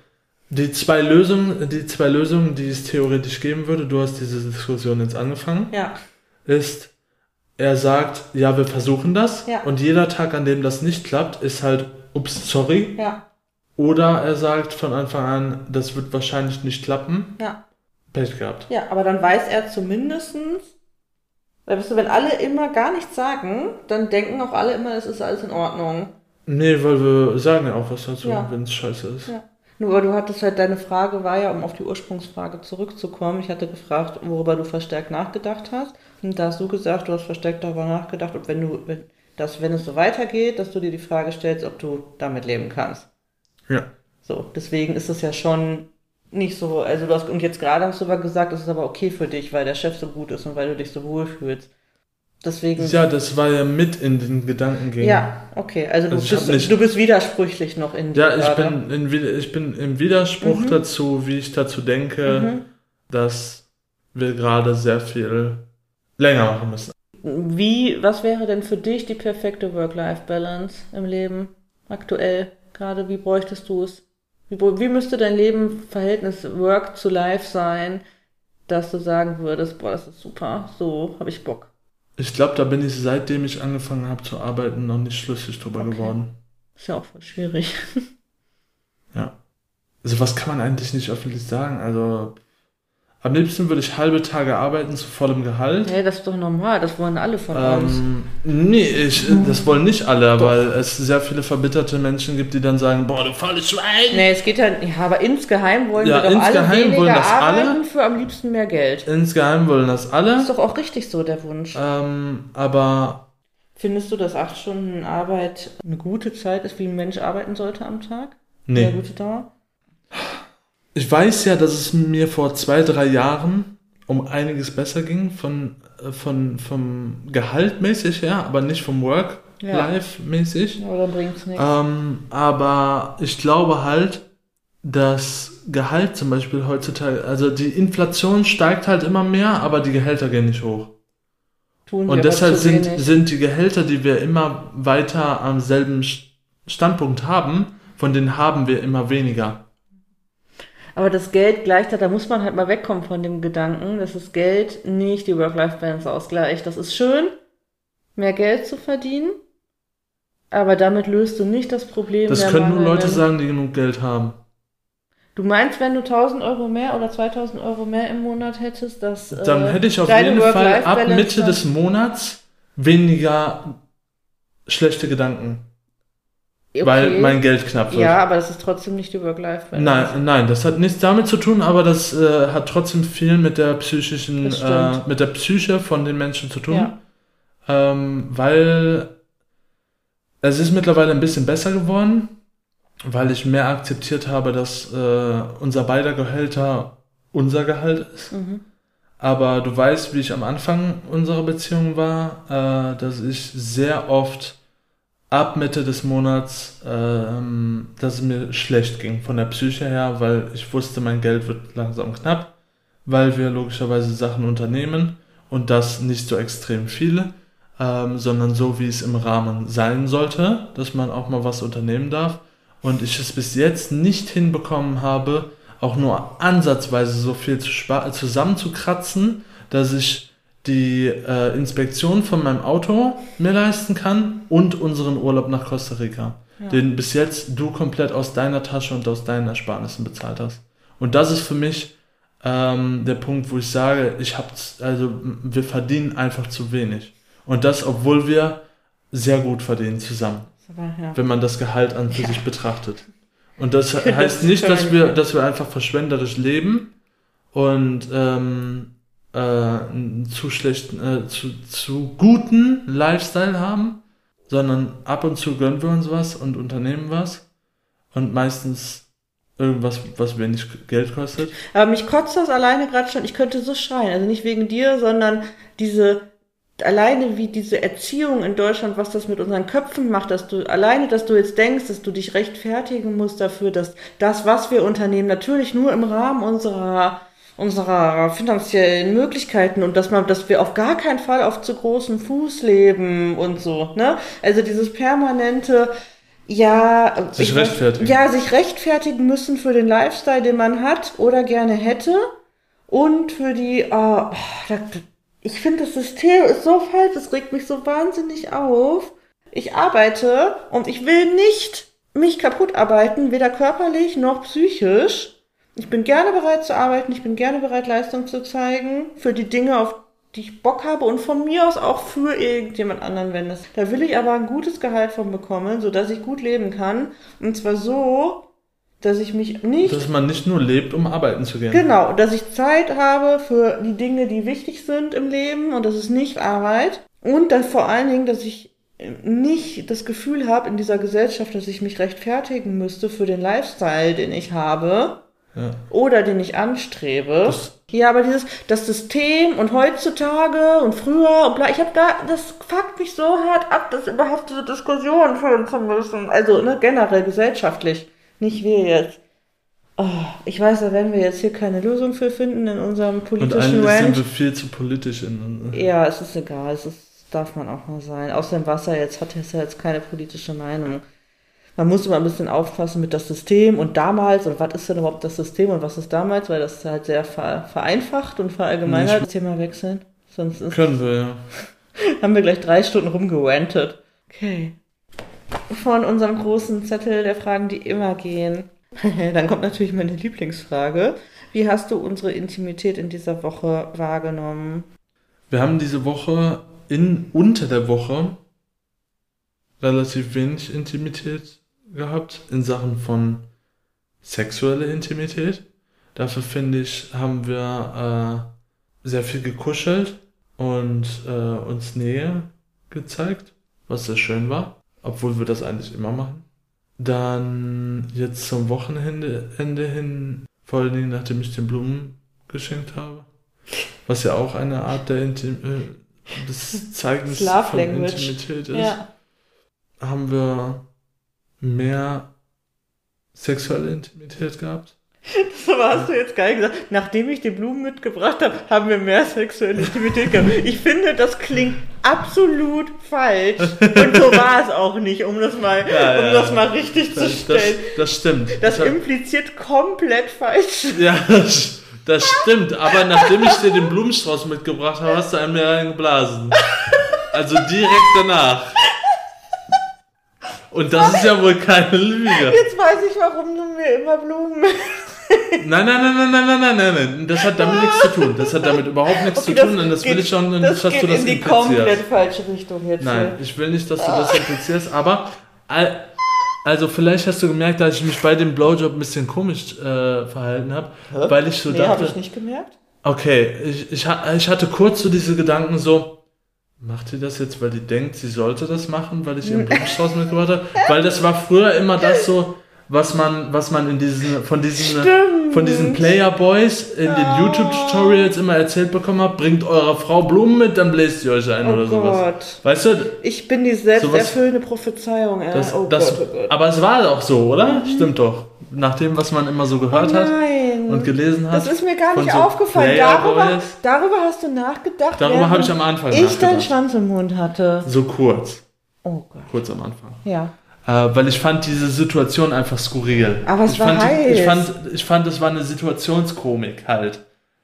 die zwei Lösungen, die zwei Lösungen, die es theoretisch geben würde, du hast diese Diskussion jetzt angefangen, ja, ist, er sagt, ja, wir versuchen das Ja. und jeder Tag, an dem das nicht klappt, ist halt, ups, sorry. ja, Oder er sagt von Anfang an, das wird wahrscheinlich nicht klappen, ja. Pech gehabt. Ja, aber dann weiß er zumindestens, weil weißt du, wenn alle immer gar nichts sagen, dann denken auch alle immer, es ist alles in Ordnung. Nee, weil wir sagen ja auch was dazu, Ja. wenn es scheiße ist. Ja. Nur du hattest halt, deine Frage war ja, um auf die Ursprungsfrage zurückzukommen. Ich hatte gefragt, worüber du verstärkt nachgedacht hast. Und da hast du gesagt, du hast verstärkt darüber nachgedacht, ob wenn du, wenn, dass wenn es so weitergeht, dass du dir die Frage stellst, ob du damit leben kannst. Ja. So, deswegen ist es ja schon nicht so, also du hast, und jetzt gerade hast du aber gesagt, es ist aber okay für dich, weil der Chef so gut ist und weil du dich so wohl fühlst. Deswegen. Ja, das war ja mit in den Gedankengängen. Ja, okay. Also du, Also bist, nicht- du bist widersprüchlich noch in Ja, ich gerade. bin, in, ich bin im Widerspruch Mhm. dazu, wie ich dazu denke, Mhm. dass wir gerade sehr viel länger machen müssen. Wie, was wäre denn für dich die perfekte Work-Life-Balance im Leben aktuell? Gerade wie bräuchtest du es? Wie, wie müsste dein Leben Verhältnis Work zu Life sein, dass du sagen würdest, boah, das ist super, so habe ich Bock. Ich glaube, da bin ich seitdem ich angefangen habe zu arbeiten noch nicht schlüssig drüber Okay. geworden. Ist ja auch voll schwierig. Ja. Also was kann man eigentlich nicht öffentlich sagen? Also am liebsten würde ich halbe Tage arbeiten zu vollem Gehalt. Hey, das ist doch normal, das wollen alle von uns. Ähm, nee, ich, das wollen nicht alle, weil es sehr viele verbitterte Menschen gibt, die dann sagen, boah, du faules Schwein. Nee, es geht ja, ja, aber insgeheim wollen Ja, wir doch alle insgeheim weniger wollen das alle. arbeiten für am liebsten mehr Geld. Insgeheim wollen das alle. ist doch auch richtig so, der Wunsch. Ähm, aber Findest du, dass acht Stunden Arbeit eine gute Zeit ist, wie ein Mensch arbeiten sollte am Tag? nee. Eine gute Dauer? Ich weiß ja, dass es mir vor zwei, drei Jahren um einiges besser ging, von, äh, von, vom Gehalt mäßig her, aber nicht vom Work-Life mäßig. Ja, oder bringt's nichts? Ähm, aber ich glaube halt, dass Gehalt zum Beispiel heutzutage, also die Inflation steigt halt immer mehr, aber die Gehälter gehen nicht hoch. Tun Und aber deshalb sind, wenig. sind die Gehälter, die wir immer weiter am selben St- Standpunkt haben, von denen haben wir immer weniger. Aber das Geld gleicht halt, da muss man halt mal wegkommen von dem Gedanken, dass das Geld nicht die Work-Life-Balance ausgleicht. Das ist schön, mehr Geld zu verdienen, aber damit löst du nicht das Problem Das können nur Leute sagen, die genug Geld haben. Du meinst, wenn du 1000 Euro mehr oder 2000 Euro mehr im Monat hättest, dass Dann äh, hätte ich auf jeden Fall ab Mitte des Monats weniger schlechte Gedanken. Okay. weil mein Geld knapp wird. Ja, aber das ist trotzdem nicht die Work-Life-Balance. Nein, nein, das hat nichts damit zu tun, aber das äh, hat trotzdem viel mit der psychischen, äh, mit der Psyche von den Menschen zu tun. Ja. Ähm, weil es ist mittlerweile ein bisschen besser geworden, weil ich mehr akzeptiert habe, dass äh, unser beider Gehälter unser Gehalt ist. Mhm. Aber du weißt, wie ich am Anfang unserer Beziehung war, äh, dass ich sehr oft ab Mitte des Monats, ähm, dass es mir schlecht ging von der Psyche her, weil ich wusste, mein Geld wird langsam knapp, weil wir logischerweise Sachen unternehmen und das nicht so extrem viele, ähm, sondern so, wie es im Rahmen sein sollte, dass man auch mal was unternehmen darf. Und ich es bis jetzt nicht hinbekommen habe, auch nur ansatzweise so viel zu zusammenzukratzen, dass ich die äh, Inspektion von meinem Auto mir leisten kann und unseren Urlaub nach Costa Rica, Ja. den bis jetzt du komplett aus deiner Tasche und aus deinen Ersparnissen bezahlt hast. Und das ist für mich ähm, der Punkt, wo ich sage, ich hab, also wir verdienen einfach zu wenig. Und das, obwohl wir sehr gut verdienen zusammen, Aber, ja. wenn man das Gehalt an für Ja. sich betrachtet. Und das Das heißt ist nicht, dass wir, dass wir einfach verschwenderisch leben und ähm, äh, zu schlechten, äh, zu, zu guten Lifestyle haben, sondern ab und zu gönnen wir uns was und unternehmen was und meistens irgendwas, was wenig Geld kostet. Aber mich kotzt das alleine gerade schon. Ich könnte so schreien. Also nicht wegen dir, sondern diese, alleine wie diese Erziehung in Deutschland, was das mit unseren Köpfen macht, dass du, alleine, dass du jetzt denkst, dass du dich rechtfertigen musst dafür, dass das, was wir unternehmen, natürlich nur im Rahmen unserer, unserer finanziellen Möglichkeiten und dass man, dass wir auf gar keinen Fall auf zu großem Fuß leben und so, ne? Also dieses permanente, ja, Sich ich rechtfertigen. Ja, sich rechtfertigen müssen für den Lifestyle, den man hat oder gerne hätte und für die, oh, oh, ich finde das System ist so falsch, es regt mich so wahnsinnig auf. Ich arbeite und ich will nicht mich kaputt arbeiten, weder körperlich noch psychisch. Ich bin gerne bereit zu arbeiten, ich bin gerne bereit, Leistung zu zeigen für die Dinge, auf die ich Bock habe und von mir aus auch für irgendjemand anderen, wenn es. Da will ich aber ein gutes Gehalt von bekommen, sodass ich gut leben kann. Und zwar so, dass ich mich nicht Dass man nicht nur lebt, um arbeiten zu gehen. Genau, dass ich Zeit habe für die Dinge, die wichtig sind im Leben und das ist nicht Arbeit. Und dann vor allen Dingen, dass ich nicht das Gefühl habe in dieser Gesellschaft, dass ich mich rechtfertigen müsste für den Lifestyle, den ich habe Ja. oder den ich anstrebe. Das- ja, aber dieses das System und heutzutage und früher und bla, ich habe da das fuckt mich so hart ab, das überhaupt diese Diskussion führen zu müssen. Also ne, generell gesellschaftlich, nicht wir jetzt. Oh, ich weiß, da werden wir jetzt hier keine Lösung für finden in unserem Und politischen sind Rant. wir viel zu politisch in. Ja, es ist egal, es ist, darf man auch mal sein. Außerdem Wasser jetzt hat ja jetzt keine politische Meinung. Man muss immer ein bisschen aufpassen mit das System und damals und was ist denn überhaupt das System und was ist damals, weil das ist halt sehr ver vereinfacht und verallgemeinert. Nicht- Thema wechseln. Sonst ist, Können wir, ja. haben wir gleich drei Stunden rumgerantet. Okay. Von unserem großen Zettel der Fragen, die immer gehen. Dann kommt natürlich meine Lieblingsfrage. Wie hast du unsere Intimität in dieser Woche wahrgenommen? Wir haben diese Woche in unter der Woche relativ wenig Intimität gehabt in Sachen von sexueller Intimität. Dafür finde ich, haben wir äh, sehr viel gekuschelt und äh, uns Nähe gezeigt, was sehr schön war, obwohl wir das eigentlich immer machen. Dann jetzt zum Wochenende Ende hin, vor allen Dingen nachdem ich den Blumen geschenkt habe, was ja auch eine Art der Intim äh, des Zeigens von. Intimität ist, Ja. haben wir mehr sexuelle Intimität gehabt. Das aber hast du jetzt geil gesagt. Nachdem ich die Blumen mitgebracht habe, haben wir mehr sexuelle Intimität gehabt. Ich finde, das klingt absolut falsch. Und so war es auch nicht, um das mal, Ja, um ja. das mal richtig zu Das, das, stellen. das stimmt. Das hat- impliziert komplett falsch. ja, das, das stimmt. Aber nachdem ich dir den Blumenstrauß mitgebracht habe, hast du einen mir reingeblasen. Also direkt danach. Und das ist ja wohl keine Lüge. Jetzt weiß ich, warum du mir immer Blumen. Nein, nein, nein, nein, nein, nein, nein, nein. Das hat damit nichts zu tun. Das hat damit überhaupt nichts okay, zu tun. Und das geht, will ich schon, das hast geht du das in die komplett falsche Richtung jetzt. Nein, ich will nicht, dass du ah. das implizierst. Aber also vielleicht hast du gemerkt, dass ich mich bei dem Blowjob ein bisschen komisch äh, verhalten habe, weil ich so nee, dachte. Habe ich nicht gemerkt. Okay, ich, ich, ich hatte kurz so diese Gedanken so macht sie das jetzt, weil die denkt, sie sollte das machen, weil ich ihren Blumenstrauß mitgebracht habe? Weil das war früher immer das so, was man, was man in diesen, von diesen, Stimmt. von diesen Player Boys in den Oh. YouTube-Tutorials immer erzählt bekommen hat, bringt eurer Frau Blumen mit, dann bläst ihr euch ein Oh oder sowas. Gott. Weißt du, Ich bin die selbsterfüllende Prophezeiung. Äh. das, oh das, Gott, oh Gott. aber es war auch so, oder? Stimmt doch. Nach dem, was man immer so gehört hat Nein. und gelesen hat. Das ist mir gar nicht so aufgefallen. Darüber, darüber hast du nachgedacht. Darüber habe ich am Anfang Ich deinen nachgedacht. Schwanz im Mund hatte. So kurz. Oh Gott. Kurz am Anfang. Ja. Äh, weil ich fand diese Situation einfach skurril. Aber es ich war fand, heiß. Ich fand, ich fand, es war eine Situationskomik halt.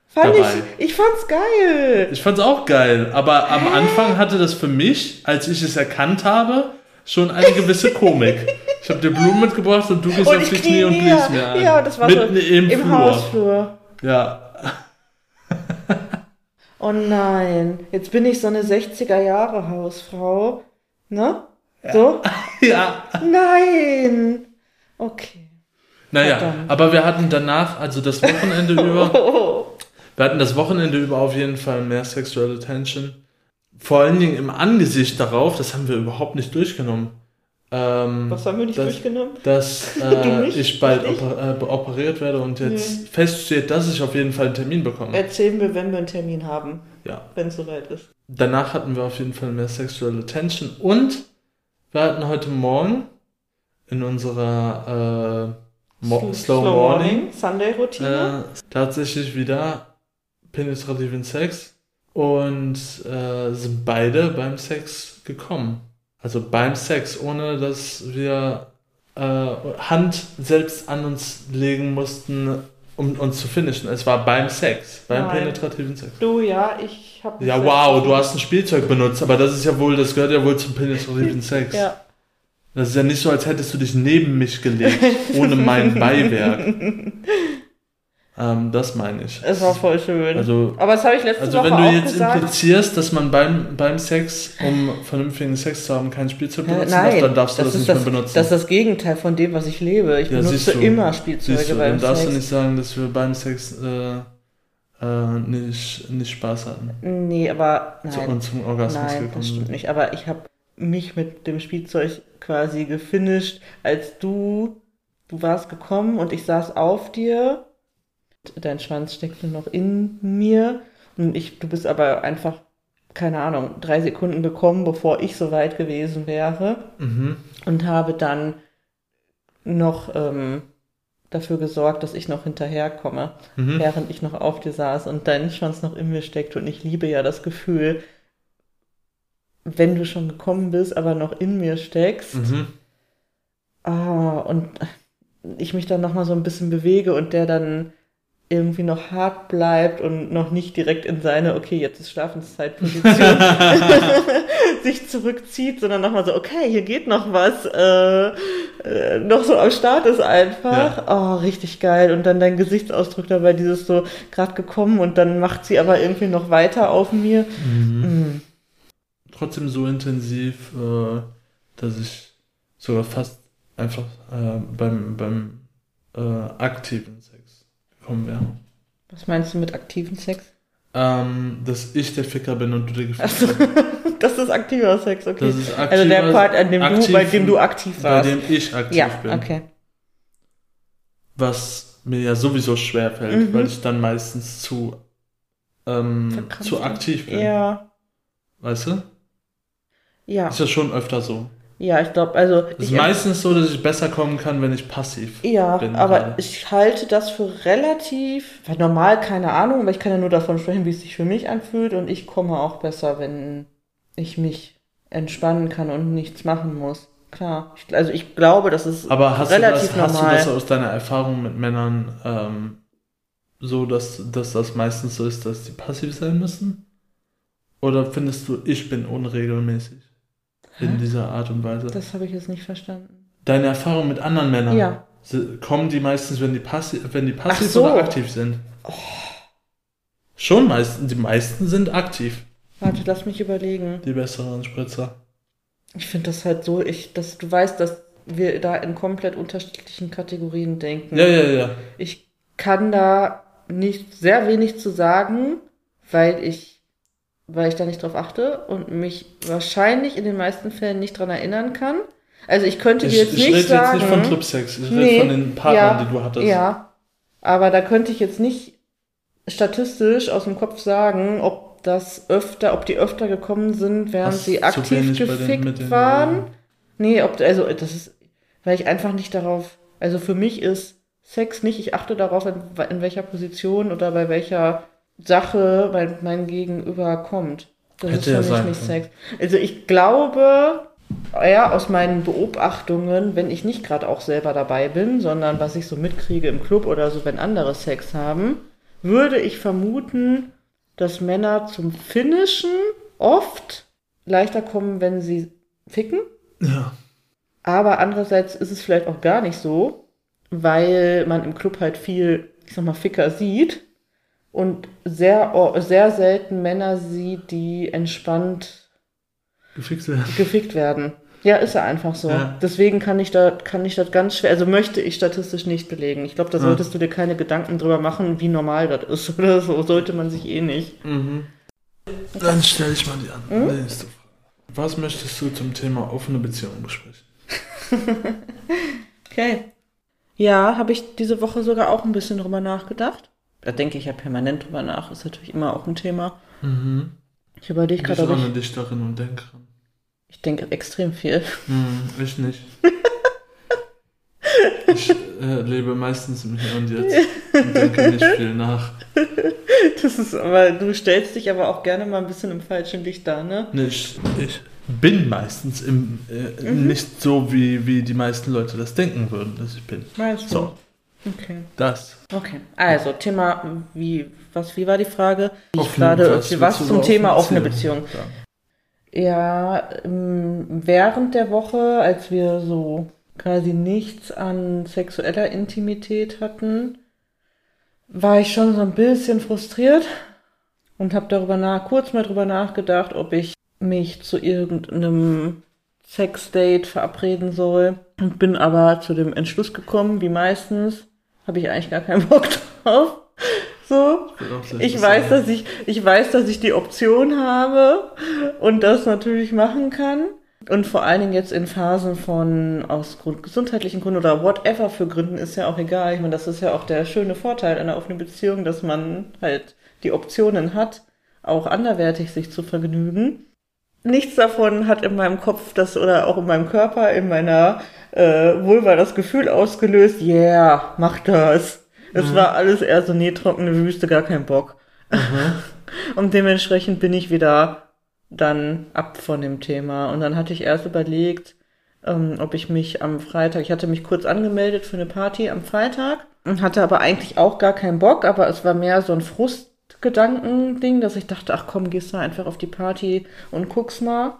Fand Dabei. ich, ich fand's geil. Ich fand's auch geil, aber am Anfang hatte das für mich, als ich es erkannt habe, schon eine gewisse Komik. Ich habe dir Blumen mitgebracht und du gehst Und auf die Knie und blies mir. an. Ja, das war Mitten so im, im Flur. Hausflur. Ja. Oh nein, jetzt bin ich so eine 60er Jahre Hausfrau. Ne? So? ja. Nein. Okay. Naja, Verdammt. aber wir hatten danach, also das Wochenende über, Oh. wir hatten das Wochenende über auf jeden Fall mehr Sexual Attention. Vor allen Dingen im Angesicht darauf, das haben wir überhaupt nicht durchgenommen. Ähm, Was haben wir nicht das, durchgenommen? dass äh, nicht? ich bald Ich? oper äh, operiert werde und jetzt feststeht, dass ich auf jeden Fall einen Termin bekomme. Erzählen wir, wenn wir einen Termin haben, Ja. wenn es soweit ist. Danach hatten wir auf jeden Fall mehr Sexual Attention und wir hatten heute Morgen in unserer äh, Mo Slow, Morning Sunday-Routine. äh, tatsächlich wieder penetrativen Sex und äh, sind beide beim Sex gekommen. Also beim Sex, ohne dass wir äh, Hand selbst an uns legen mussten, um uns zu finishen. Es war beim Sex, beim Nein. penetrativen Sex. du, ja, ich habe. Ja, wow, du hast ein Spielzeug benutzt, aber das ist ja wohl, das gehört ja wohl zum penetrativen Sex. Ja. Das ist ja nicht so, als hättest du dich neben mich gelegt, ohne mein Beiwerk. Ähm, das meine ich. Es war voll schön. Also, Aber das habe ich letzte also Woche wenn du jetzt gesagt. implizierst, dass man beim, beim Sex, um vernünftigen Sex zu haben, kein Spielzeug benutzen Nein, darf, dann darfst du das, ist nicht das, mehr benutzen. Das ist das Gegenteil von dem, was ich lebe. Ich Ja, benutze du. immer Spielzeuge du, beim dann darfst Sex. du nicht sagen, dass wir beim Sex äh, äh, nicht, nicht Spaß hatten. Nee, aber Zu, nein. und zum Orgasmus Nein, gekommen das stimmt sind. nicht. Aber ich habe mich mit dem Spielzeug quasi gefinisht, als du, du warst gekommen und ich saß auf dir. Dein Schwanz steckte noch in mir und ich, du bist aber einfach, keine Ahnung, drei Sekunden gekommen, bevor ich so weit gewesen wäre Mhm. und habe dann noch ähm, dafür gesorgt, dass ich noch hinterherkomme, Mhm. während ich noch auf dir saß und dein Schwanz noch in mir steckt. Und ich liebe ja das Gefühl, wenn du schon gekommen bist, aber noch in mir steckst. Mhm. Ah, und ich mich dann nochmal so ein bisschen bewege und der dann irgendwie noch hart bleibt und noch nicht direkt in seine, okay, jetzt ist Schlafenszeitposition, sich zurückzieht, sondern nochmal so, okay, hier geht noch was, äh, äh, noch so am Start ist einfach. Oh, richtig geil. Und dann dein Gesichtsausdruck dabei, dieses so gerade gekommen und dann macht sie aber irgendwie noch weiter auf mir. Mhm. Mm. Trotzdem so intensiv, äh, dass ich sogar fast einfach äh, beim, beim äh, aktiven Sex gekommen wäre. Was meinst du mit aktiven Sex? Ähm, dass ich der Ficker bin und du der Geficker. Achso, das ist aktiver Sex, okay. Das ist also der aktiver- Part, an dem du, aktiv- bei dem du aktiv bei warst. dem ich aktiv ja, bin. okay. Was mir ja sowieso schwer fällt, Mhm. weil ich dann meistens zu, ähm, zu aktiv bin. Ja, Weißt du? ja, Ist ja schon öfter so. Ja, ich glaube, also Es ist meistens so, dass ich besser kommen kann, wenn ich passiv ja, bin. aber gerade. ich halte das für relativ, weil normal keine Ahnung, aber ich kann ja nur davon sprechen, wie es sich für mich anfühlt und ich komme auch besser, wenn ich mich entspannen kann und nichts machen muss. Klar, ich, also ich glaube, das ist Aber hast, du relativ das, hast du normal. das aus deiner Erfahrung mit Männern ähm, so, dass, dass das meistens so ist, dass die passiv sein müssen? Oder findest du, ich bin unregelmäßig in dieser Art und Weise? das habe ich jetzt nicht verstanden. Deine Erfahrung mit anderen Männern, Ja. kommen die meistens, wenn die passiv, wenn die passiv so. oder aktiv sind? Schon meistens, die meisten sind aktiv, Warte, lass mich überlegen. die besseren Spritzer. Ich finde das halt so, ich, dass du weißt, dass wir da in komplett unterschiedlichen Kategorien denken. Ja, ja, ja. Ich kann da nicht sehr wenig zu sagen, weil ich, weil ich da nicht drauf achte und mich wahrscheinlich in den meisten Fällen nicht dran erinnern kann. Also ich könnte Ich, dir jetzt ich nicht rede sagen. jetzt nicht von Clubsex, ich Nee, rede von den Partnern, ja, die du hattest. Ja, aber da könnte ich jetzt nicht statistisch aus dem Kopf sagen, ob das öfter, ob die öfter gekommen sind, während Hast sie aktiv den- gefickt mit den- waren. Nee, ob, also das ist, weil ich einfach nicht darauf, also für mich ist Sex nicht, ich achte darauf, in, in welcher Position oder bei welcher Sache mein, mein Gegenüber kommt. Das Hätte ist für mich nicht. Sex. Also ich glaube, ja, aus meinen Beobachtungen, wenn ich nicht gerade auch selber dabei bin, sondern was ich so mitkriege im Club oder so, wenn andere Sex haben, würde ich vermuten, dass Männer zum Finnischen oft leichter kommen, wenn sie ficken. Ja. Aber andererseits ist es vielleicht auch gar nicht so, weil man im Club halt viel, ich sag mal, Ficker sieht und sehr, sehr selten Männer sieht, die entspannt Gefixt werden. gefickt werden. Ja, ist ja einfach so. Ja. Deswegen kann ich da, kann ich das ganz schwer, also möchte ich statistisch nicht belegen. Ich glaube, da Ja. solltest du dir keine Gedanken drüber machen, wie normal das ist oder so. Sollte man sich eh nicht. Mhm. Dann stelle ich mal die an. Mhm. Nächste Frage. Was möchtest du zum Thema offene Beziehung besprechen? Okay. Ja, habe ich diese Woche sogar auch ein bisschen drüber nachgedacht. Da denke ich ja permanent drüber nach. Ist natürlich immer auch ein Thema. Mhm. Ich überlege gerade, ob eine ich, Dichterin und Denkerin? ich denke extrem viel. Mhm, ich nicht. ich äh, lebe meistens im Hier und Jetzt und denke nicht viel nach. Das ist aber, du stellst dich aber auch gerne mal ein bisschen im falschen Licht dar, ne? Nee, ich, ich bin meistens im, äh, Mhm. nicht so, wie, wie die meisten Leute das denken würden, dass ich bin. Meinst du? So. Okay. Das. Okay. Also, Thema, wie, was, wie war die Frage? Ich Offene- gerade, was was, zum Thema offene Beziehung Beziehung. sagen? Ja, ähm, während der Woche, als wir so quasi nichts an sexueller Intimität hatten, war ich schon so ein bisschen frustriert und habe darüber nach, kurz mal drüber nachgedacht, ob ich mich zu irgendeinem Sexdate verabreden soll und bin aber zu dem Entschluss gekommen, wie meistens, habe ich eigentlich gar keinen Bock drauf. So, ich weiß, dass ich, ich weiß, dass ich die Option habe und das natürlich machen kann. Und vor allen Dingen jetzt in Phasen von aus Grund, gesundheitlichen Gründen oder whatever für Gründen ist ja auch egal. Ich meine, das ist ja auch der schöne Vorteil einer offenen Beziehung, dass man halt die Optionen hat, auch anderwertig sich zu vergnügen. Nichts davon hat in meinem Kopf das oder auch in meinem Körper, in meiner äh, Vulva das Gefühl ausgelöst, yeah, mach das. Es Mhm. war alles eher so, nee, trockene Wüste, gar kein Bock. Und dementsprechend bin ich wieder dann ab von dem Thema. Und dann hatte ich erst überlegt, ähm, ob ich mich am Freitag, ich hatte mich kurz angemeldet für eine Party am Freitag und hatte aber eigentlich auch gar keinen Bock, aber es war mehr so ein Frustgedanken-Ding, dass ich dachte, ach komm, gehst du einfach auf die Party und guckst mal.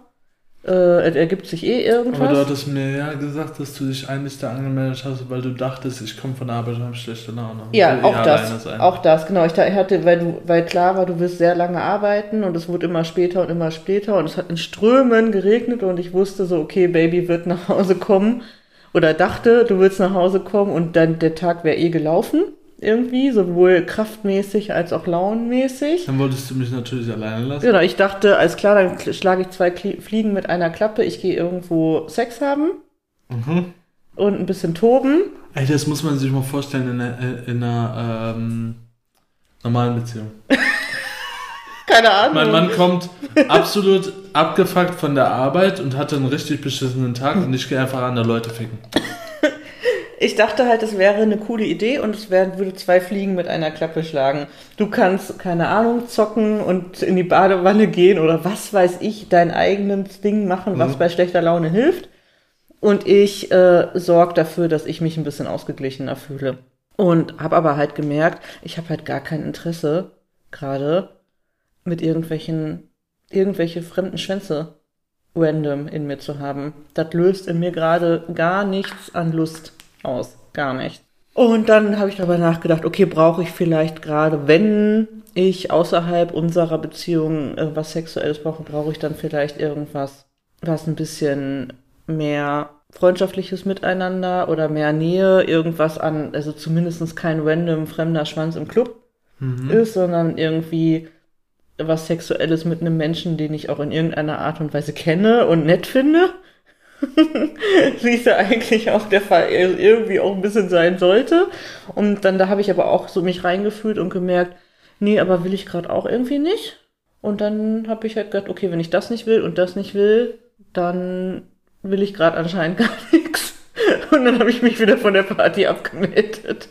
Äh, ergibt sich eh irgendwas. Aber du hattest mir ja gesagt, dass du dich eigentlich da angemeldet hast, weil du dachtest, ich komme von der Arbeit und habe schlechte Laune. Ja, auch eh das. Auch das, genau. Ich hatte, weil du, weil klar war, du wirst sehr lange arbeiten und es wurde immer später und immer später und es hat in Strömen geregnet und ich wusste so, okay, Baby wird nach Hause kommen oder dachte, du willst nach Hause kommen und dann der Tag wäre eh gelaufen. Irgendwie, sowohl kraftmäßig als auch launenmäßig. Dann wolltest du mich natürlich alleine lassen. Genau, ich dachte, alles klar, dann schlage ich zwei Kli- Fliegen mit einer Klappe. Ich gehe irgendwo Sex haben Mhm. und ein bisschen toben. Ey, das muss man sich mal vorstellen in einer, in einer ähm, normalen Beziehung. Keine Ahnung. Mein Mann kommt absolut abgefuckt von der Arbeit und hatte einen richtig beschissenen Tag und ich gehe einfach an der Leute ficken. Ich dachte halt, es wäre eine coole Idee und es wär, würde zwei Fliegen mit einer Klappe schlagen. Du kannst, keine Ahnung, zocken und in die Badewanne gehen oder was weiß ich, dein eigenes Ding machen, was Mhm. bei schlechter Laune hilft. Und ich äh, sorge dafür, dass ich mich ein bisschen ausgeglichener fühle. Und habe aber halt gemerkt, ich habe halt gar kein Interesse gerade mit irgendwelchen, irgendwelche fremden Schwänze random in mir zu haben. Das löst in mir gerade gar nichts an Lust aus. Gar nicht. Und dann habe ich darüber nachgedacht, okay, brauche ich vielleicht gerade, wenn ich außerhalb unserer Beziehung was Sexuelles brauche, brauche ich dann vielleicht irgendwas, was ein bisschen mehr freundschaftliches Miteinander oder mehr Nähe, irgendwas an, also zumindest kein random fremder Schwanz im Club Mhm. ist, sondern irgendwie was Sexuelles mit einem Menschen, den ich auch in irgendeiner Art und Weise kenne und nett finde. Wie es ja eigentlich auch der Fall irgendwie auch ein bisschen sein sollte. Und dann da habe ich aber auch so mich reingefühlt und gemerkt, nee, aber will ich gerade auch irgendwie nicht. Und dann habe ich halt gedacht, okay, wenn ich das nicht will und das nicht will, dann will ich gerade anscheinend gar nichts. Und dann habe ich mich wieder von der Party abgemeldet.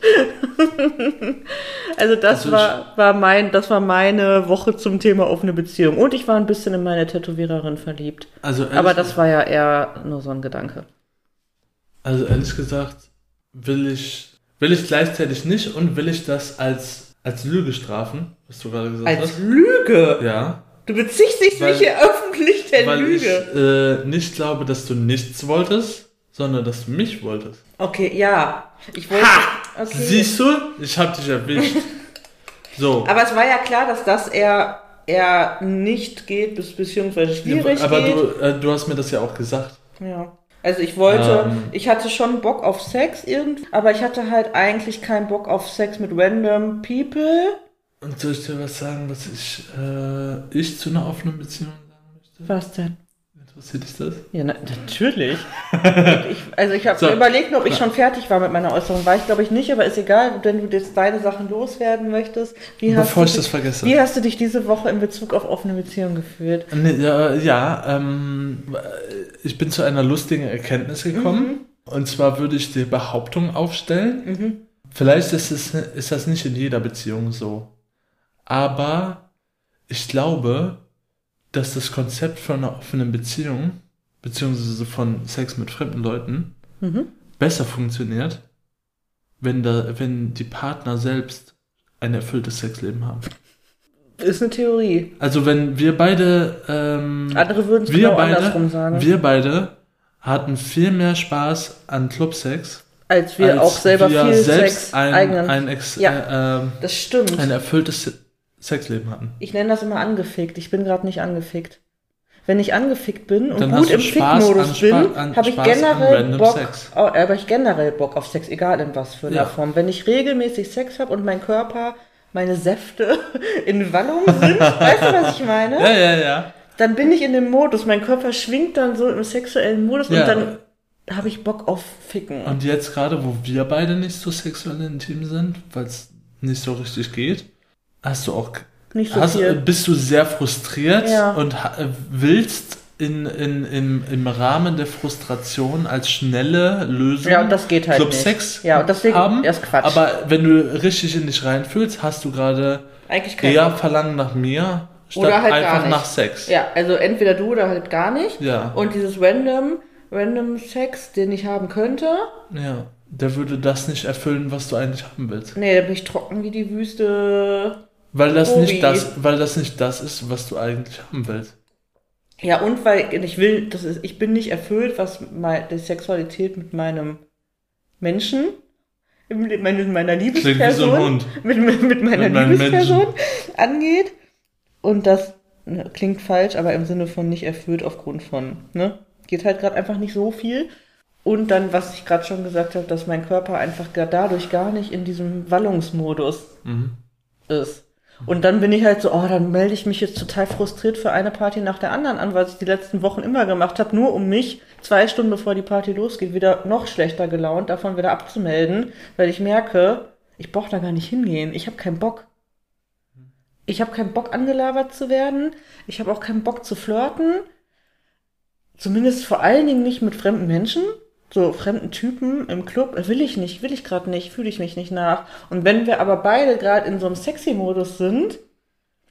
also das Also war, war mein, das war meine Woche zum Thema offene Beziehung. Und ich war ein bisschen in meine Tätowiererin verliebt. Also Aber das war ja eher nur so ein Gedanke. also ehrlich gesagt, will ich, will ich gleichzeitig nicht und will ich das als, als Lüge strafen, was du gerade gesagt Als hast. Lüge! Ja. Du beziehst dich Weil- nicht hier öffentlich der weil Lüge. ich äh, nicht glaube, dass du nichts wolltest, sondern dass du mich wolltest. Okay, ja. Ich wollte. Okay. Siehst du? Ich hab dich erwischt. so. Aber es war ja klar, dass das eher, eher nicht geht, bis, beziehungsweise schwierig aber geht. du, äh, du hast mir das ja auch gesagt. Ja. Also ich wollte, Ähm. ich hatte schon Bock auf Sex irgendwie, aber ich hatte halt eigentlich keinen Bock auf Sex mit random people. Und soll ich dir was sagen, was ich, äh, ich zu einer offenen Beziehung sagen möchte? Was denn? Interessiert dich das? Ja, na, natürlich. ich, also ich habe So. überlegt, ob ich schon fertig war mit meiner Äußerung. War ich glaube ich nicht, aber ist egal, wenn du jetzt deine Sachen loswerden möchtest. Wie hast, Bevor du ich das dich, vergesse. wie hast du dich diese Woche in Bezug auf offene Beziehungen gefühlt? Nee, ja, ja ähm, ich bin zu einer lustigen Erkenntnis gekommen. Und zwar würde ich die Behauptung aufstellen, Mhm. vielleicht ist, es, ist das nicht in jeder Beziehung so. Aber ich glaube, dass das Konzept von einer offenen Beziehung, beziehungsweise von Sex mit fremden Leuten, Mhm. besser funktioniert, wenn, da, wenn die Partner selbst ein erfülltes Sexleben haben. Ist eine Theorie. Also wenn wir beide ähm, Andere würden es wir genau beide, andersrum sagen. wir beide hatten viel mehr Spaß an Clubsex, als wir als auch selber wir viel selbst Sex ein, eigenen. ein, ex, Ja. äh, ähm, das stimmt. ein erfülltes Sexleben hatten. Ich nenne das immer angefickt. Ich bin gerade nicht angefickt. Wenn ich angefickt bin und Dann gut im Fickmodus bin, habe ich generell Bock, Sex. oh, aber ich generell Bock auf Sex, egal in was für einer Ja. Form. Wenn ich regelmäßig Sex habe und mein Körper, meine Säfte in Wallung sind, weißt du, was ich meine? Ja, ja, ja. Dann bin ich in dem Modus. Mein Körper schwingt dann so im sexuellen Modus Ja. und dann habe ich Bock auf Ficken. Und jetzt gerade, wo wir beide nicht so sexuell intim sind, weil es nicht so richtig geht, hast du auch nicht so hast, viel. bist du sehr frustriert Ja. und willst in, in, in, im Rahmen der Frustration als schnelle Lösung Ja, das geht halt Clubsex. Ja, und deswegen haben. erst Quatsch. Aber wenn du richtig in dich reinfühlst, hast du gerade eher. Verlangen nach mir statt Oder halt gar einfach nach Sex. Ja, also entweder du oder halt gar nicht. Ja. Und dieses random, random Sex, den ich haben könnte, ja. Der würde das nicht erfüllen, was du eigentlich haben willst. nee, da bin ich trocken wie die Wüste. Weil das Obi. nicht das, weil das nicht das ist, was du eigentlich haben willst. Ja, und weil ich will, das ist, ich bin nicht erfüllt, was mei- die Sexualität mit meinem Menschen, mit meiner so Liebesperson, Hund. mit, mit, mit meiner Mit Liebesperson angeht. Und das ne, klingt falsch, aber im Sinne von nicht erfüllt aufgrund von, ne? Geht halt gerade einfach nicht so viel. Und dann, was ich gerade schon gesagt habe, dass mein Körper einfach dadurch gar nicht in diesem Wallungsmodus Mhm. ist. Und dann bin ich halt so, oh, dann melde ich mich jetzt total frustriert für eine Party nach der anderen an, was ich die letzten Wochen immer gemacht habe, nur um mich zwei Stunden bevor die Party losgeht, wieder noch schlechter gelaunt davon wieder abzumelden, weil ich merke, ich brauche da gar nicht hingehen. Ich habe keinen Bock. Ich habe keinen Bock angelabert zu werden. Ich habe auch keinen Bock zu flirten. Zumindest vor allen Dingen nicht mit fremden Menschen. So fremden Typen im Club will ich nicht, will ich gerade nicht, fühle ich mich nicht nach. Und wenn wir aber beide gerade in so einem Sexy-Modus sind,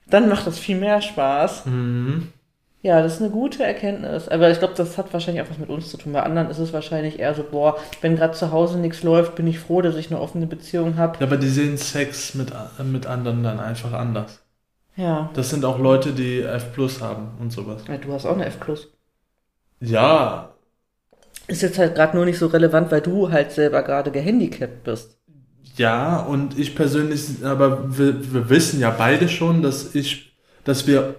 dann macht das viel mehr Spaß. Mhm. Ja, das ist eine gute Erkenntnis. Aber ich glaube, das hat wahrscheinlich auch was mit uns zu tun. Bei anderen ist es wahrscheinlich eher so, boah, wenn gerade zu Hause nichts läuft, bin ich froh, dass ich eine offene Beziehung habe. Ja, aber die sehen Sex mit, äh, mit anderen dann einfach anders. Ja. Das sind auch Leute, die F Plus haben und sowas. ja. Du hast auch eine F+. Ja, Ist jetzt halt gerade nur nicht so relevant, weil du halt selber gerade gehandicapt bist. ja, und ich persönlich, aber wir, wir wissen ja beide schon, dass ich, dass wir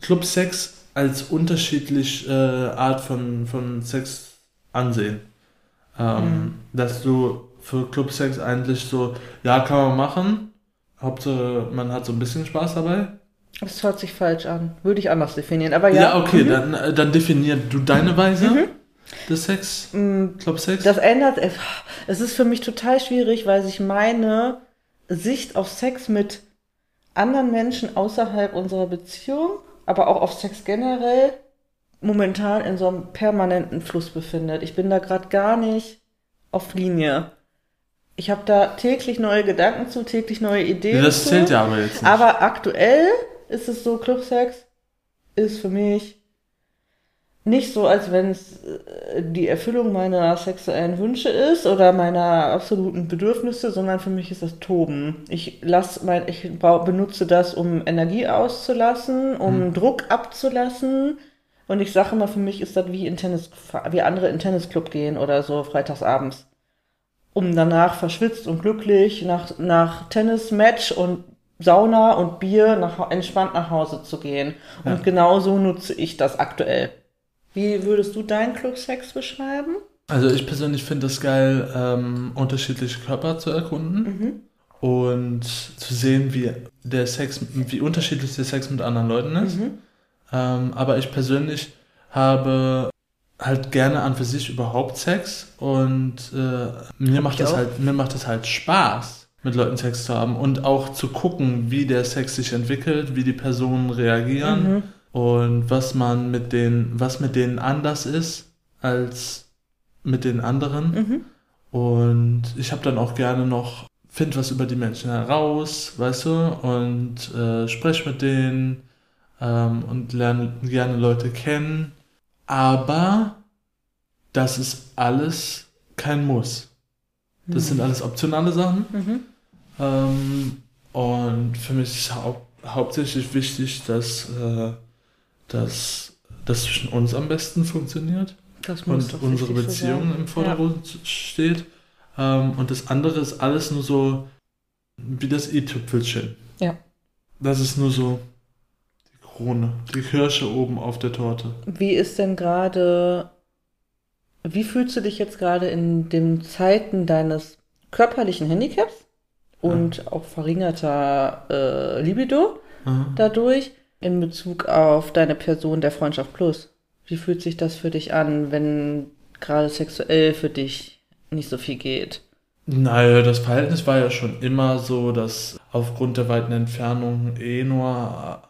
Clubsex als unterschiedlich äh, Art von, von Sex ansehen. Ähm, Dass du für Clubsex eigentlich so, ja, kann man machen. Hauptsache, man hat so ein bisschen Spaß dabei. Das hört sich falsch an. Würde ich anders definieren. Aber Ja, ja. okay, mhm. dann, äh, dann definier du deine Weise des Sex, Mm, Clubsex. Das ändert, es ist für mich total schwierig, weil sich meine Sicht auf Sex mit anderen Menschen außerhalb unserer Beziehung, aber auch auf Sex generell, momentan in so einem permanenten Fluss befindet. Ich bin da gerade gar nicht auf Linie. Ich habe da täglich neue Gedanken zu, täglich neue Ideen das zu. zählt ja aber jetzt nicht. Aber aktuell ist es so, Clubsex ist für mich nicht so, als wenn es äh, die Erfüllung meiner sexuellen Wünsche ist oder meiner absoluten Bedürfnisse, sondern für mich ist das Toben. Ich lass mein, ich benutze das, um Energie auszulassen, um Druck abzulassen. Und ich sage immer, für mich ist das wie in Tennis, wie andere in Tennisclub gehen oder so freitagsabends. Um danach verschwitzt und glücklich nach, nach Tennismatch und Sauna und Bier nach, entspannt nach Hause zu gehen. Und Ja. genau so nutze ich das aktuell. Wie würdest du deinen Clubsex beschreiben? Also ich persönlich finde es geil, ähm, unterschiedliche Körper zu erkunden und zu sehen, wie der Sex, wie unterschiedlich der Sex mit anderen Leuten ist. Ähm, aber ich persönlich habe halt gerne an für sich überhaupt Sex und äh, mir macht ich das auch. halt, mir macht das halt Spaß, mit Leuten Sex zu haben und auch zu gucken, wie der Sex sich entwickelt, wie die Personen reagieren und was man mit den, was mit denen anders ist als mit den anderen. Mhm. Und ich habe dann auch gerne noch, find was über die Menschen heraus, weißt du, und äh, sprech mit denen ähm, und lerne gerne Leute kennen. Aber das ist alles kein Muss. Das sind alles optionale Sachen. Mhm. Ähm, und für mich ist hau hauptsächlich wichtig, dass, äh, dass das zwischen uns am besten funktioniert Das muss und unsere so Beziehung sein. im Vordergrund steht. Ähm, und das andere ist alles nur so wie das i-Tüpfelchen. Ja. Das ist nur so die Krone, die Kirsche oben auf der Torte. Ja. Wie ist denn gerade, wie fühlst du dich jetzt gerade in den Zeiten deines körperlichen Handicaps und auch verringerter äh, Libido Mhm. dadurch in Bezug auf deine Person der Freundschaft Plus? Wie fühlt sich das für dich an, wenn gerade sexuell für dich nicht so viel geht? Naja, das Verhältnis war ja schon immer so, dass aufgrund der weiten Entfernung eh nur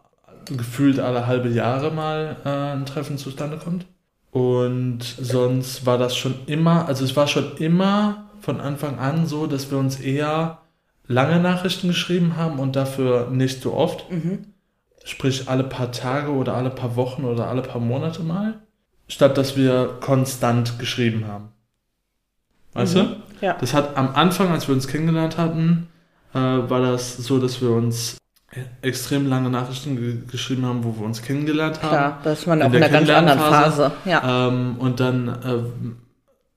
gefühlt alle halbe Jahre mal äh, ein Treffen zustande kommt. Und sonst war das schon immer, also es war schon immer von Anfang an so, dass wir uns eher lange Nachrichten geschrieben haben und dafür nicht so oft. Sprich alle paar Tage oder alle paar Wochen oder alle paar Monate mal. Statt dass wir konstant geschrieben haben. Weißt du? Ja. Das hat am Anfang, als wir uns kennengelernt hatten, äh, war das so, dass wir uns extrem lange Nachrichten ge geschrieben haben, wo wir uns kennengelernt haben. Klar, das ist man In auch in der einer ganz anderen Phase. Ja. Ähm, und dann äh,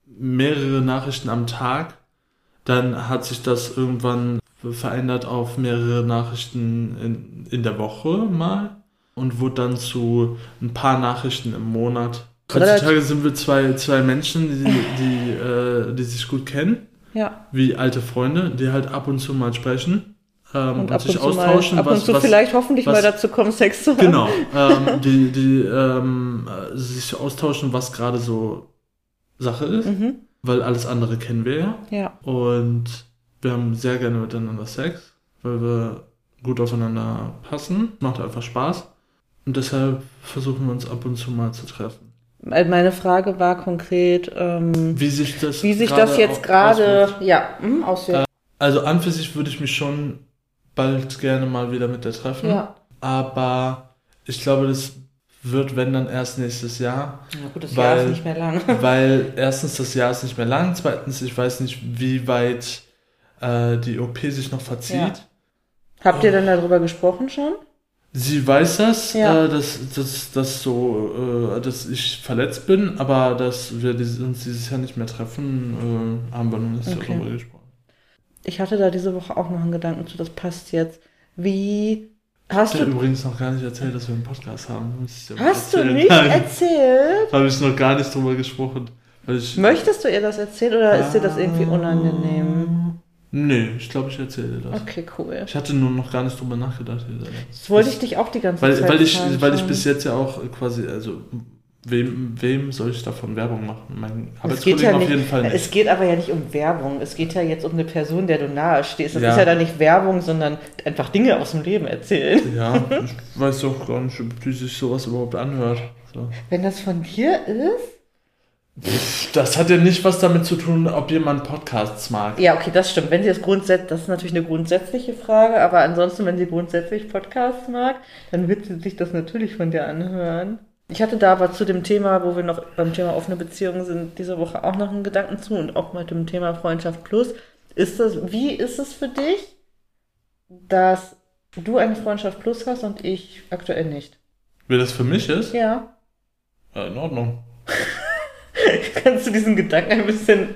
mehrere Nachrichten am Tag. Dann hat sich das irgendwann verändert auf mehrere Nachrichten in, in der Woche mal und wurde dann zu ein paar Nachrichten im Monat. Heutzutage sind wir zwei, zwei Menschen, die, die, äh, die sich gut kennen, ja. wie alte Freunde, die halt ab und zu mal sprechen ähm, Und und, ab sich und zu mal, austauschen. ab und was, zu was, vielleicht hoffentlich was- mal dazu kommen, Sex zu haben. Genau, ähm, die, die ähm, äh, sich austauschen, was gerade so Sache ist, Mhm. weil alles andere kennen wir ja. Ja. Und wir haben sehr gerne miteinander Sex, weil wir gut aufeinander passen. Macht einfach Spaß. Und deshalb versuchen wir uns ab und zu mal zu treffen. Weil Meine Frage war konkret, ähm, Wie sich das, wie sich das jetzt gerade, ja, mhm, auswirkt. Also an für sich würde ich mich schon bald gerne mal wieder mit der treffen. ja. Aber ich glaube, das wird, wenn dann erst nächstes Jahr. ja, gut, das Weil- Jahr ist nicht mehr lang. Weil erstens das Jahr ist nicht mehr lang, zweitens ich weiß nicht, wie weit äh, die OP sich noch verzieht. Ja. Habt ihr denn darüber gesprochen schon? Sie weiß das, Ja. äh, dass, dass, dass, so, äh, dass ich verletzt bin, aber dass wir uns dieses Jahr nicht mehr treffen, äh, haben wir noch nicht Okay. darüber gesprochen. Ich hatte da diese Woche auch noch einen Gedanken zu, das passt jetzt. Wie hast Ich habe du, übrigens noch gar nicht erzählt, dass wir einen Podcast haben. Mal hast du nicht Nein, erzählt? habe ich noch gar nicht drüber gesprochen. Ich, Möchtest du ihr das erzählen oder ist dir das irgendwie unangenehm? Nee, ich glaube, ich erzähle dir das. Okay, cool. Ich hatte nur noch gar nicht drüber nachgedacht. Das wollte ich dich auch die ganze Weil, Zeit weil, ich, fragen weil ich bis jetzt ja auch quasi, also wem, wem soll ich davon Werbung machen? Mein Arbeitskollegen ja auf nicht, jeden Fall nicht. Es geht aber ja nicht um Werbung. Es geht ja jetzt um eine Person, der du nahe stehst. Das Ja. ist ja dann nicht Werbung, sondern einfach Dinge aus dem Leben erzählen. Ja, ich weiß doch gar nicht, ob die sich sowas überhaupt anhört. So. Wenn das von dir ist? Das hat ja nicht was damit zu tun, ob jemand Podcasts mag. Ja, okay, das stimmt. Wenn sie das grundsätzlich, das ist natürlich eine grundsätzliche Frage, aber ansonsten, wenn sie grundsätzlich Podcasts mag, dann wird sie sich das natürlich von dir anhören. Ich hatte da aber zu dem Thema, wo wir noch beim Thema offene Beziehungen sind, diese Woche auch noch einen Gedanken zu und auch mit dem Thema Freundschaft Plus. Ist das, wie ist es für dich, dass du eine Freundschaft Plus hast und ich aktuell nicht? Wie das für mich ist? Ja. Ja, in Ordnung. Kannst du diesen Gedanken ein bisschen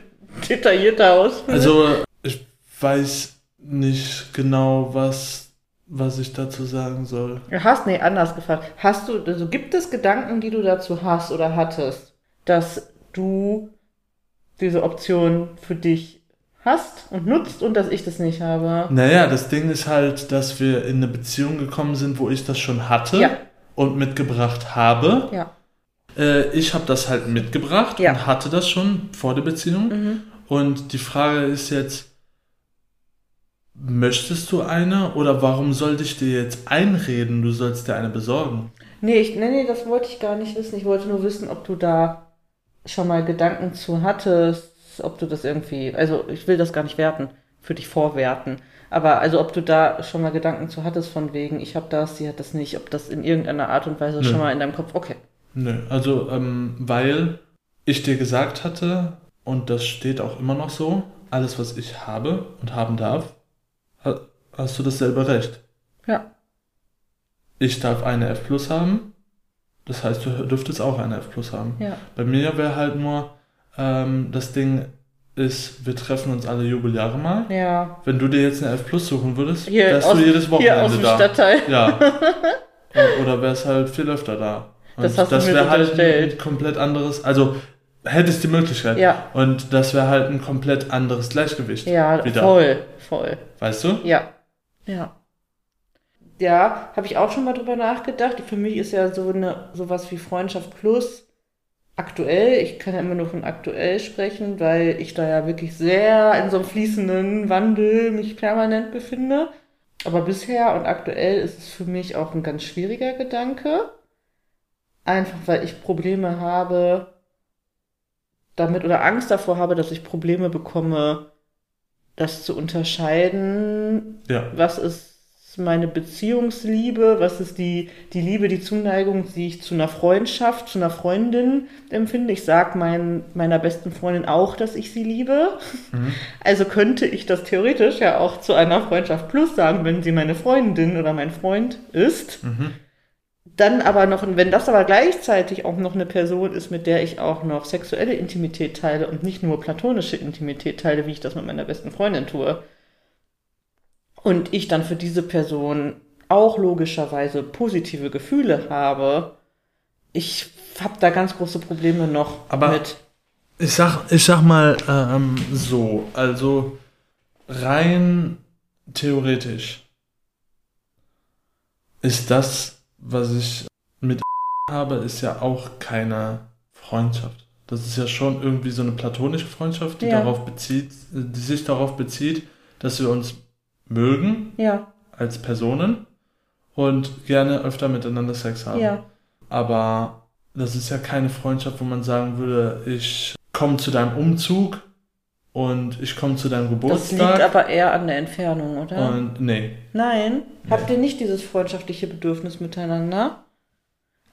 detaillierter ausführen? Also, ich weiß nicht genau, was, was ich dazu sagen soll. Hast, nee, anders gefragt. Hast du, also gibt es Gedanken, die du dazu hast oder hattest, dass du diese Option für dich hast und nutzt und dass ich das nicht habe? Naja, das Ding ist halt, dass wir in eine Beziehung gekommen sind, wo ich das schon hatte Ja. und mitgebracht habe. Ja. Äh, ich habe das halt mitgebracht Ja. und hatte das schon vor der Beziehung. Mhm. Und die Frage ist jetzt, möchtest du eine oder warum sollte ich dir jetzt einreden, du sollst dir eine besorgen? Nee, ich, nee, nee, das wollte ich gar nicht wissen. Ich wollte nur wissen, ob du da schon mal Gedanken zu hattest, ob du das irgendwie, also ich will das gar nicht werten, für dich vorwerten. Aber also ob du da schon mal Gedanken zu hattest von wegen, ich habe das, sie hat das nicht, ob das in irgendeiner Art und Weise Nö. schon mal in deinem Kopf, okay. Nö, also ähm, weil ich dir gesagt hatte, und das steht auch immer noch so, alles was ich habe und haben darf, ha- hast du dasselbe Recht. Ja. Ich darf eine F Plus haben, das heißt, du dürftest auch eine F Plus haben. Ja. Bei mir wäre halt nur, ähm, das Ding ist, wir treffen uns alle Jubeljahre mal. Ja. Wenn du dir jetzt eine F Plus suchen würdest, Hier wärst aus, du jedes Wochenende hier aus dem da. Stadtteil. Ja. Oder wärst halt viel öfter da. Und Das hast du mir wäre halt ein komplett anderes, also hättest die Möglichkeit. Ja. Und das wäre halt ein komplett anderes Gleichgewicht. Ja, wieder. voll, voll. Weißt du? Ja. Ja. Ja, habe ich auch schon mal drüber nachgedacht. Für mich ist ja so eine sowas wie Freundschaft plus aktuell. Ich kann ja immer nur von aktuell sprechen, weil ich da ja wirklich sehr in so einem fließenden Wandel mich permanent befinde. Aber bisher und aktuell ist es für mich auch ein ganz schwieriger Gedanke. Einfach weil ich Probleme habe damit oder Angst davor habe, dass ich Probleme bekomme, das zu unterscheiden, Ja. was ist meine Beziehungsliebe, was ist die, die Liebe, die Zuneigung, die ich zu einer Freundschaft, zu einer Freundin empfinde. Ich sage mein, meiner besten Freundin auch, dass ich sie liebe. Mhm. Also könnte ich das theoretisch ja auch zu einer Freundschaft plus sagen, wenn sie meine Freundin oder mein Freund ist. Mhm. Dann aber noch, wenn das aber gleichzeitig auch noch eine Person ist, mit der ich auch noch sexuelle Intimität teile und nicht nur platonische Intimität teile, wie ich das mit meiner besten Freundin tue, und ich dann für diese Person auch logischerweise positive Gefühle habe, ich habe da ganz große Probleme noch Aber- mit. Ich sag, ich sag mal ähm, so, also rein theoretisch ist das, was ich mit habe, ist ja auch keine Freundschaft. Das ist ja schon irgendwie so eine platonische Freundschaft, die Ja. darauf bezieht, die sich darauf bezieht, dass wir uns mögen Ja, als Personen und gerne öfter miteinander Sex haben. ja, Aber das ist ja keine Freundschaft, wo man sagen würde, ich komme zu deinem Umzug und ich komme zu deinem das liegt Geburtstag. aber eher an der Entfernung, oder? und nee. Nein, Nee. habt ihr nicht dieses freundschaftliche Bedürfnis miteinander?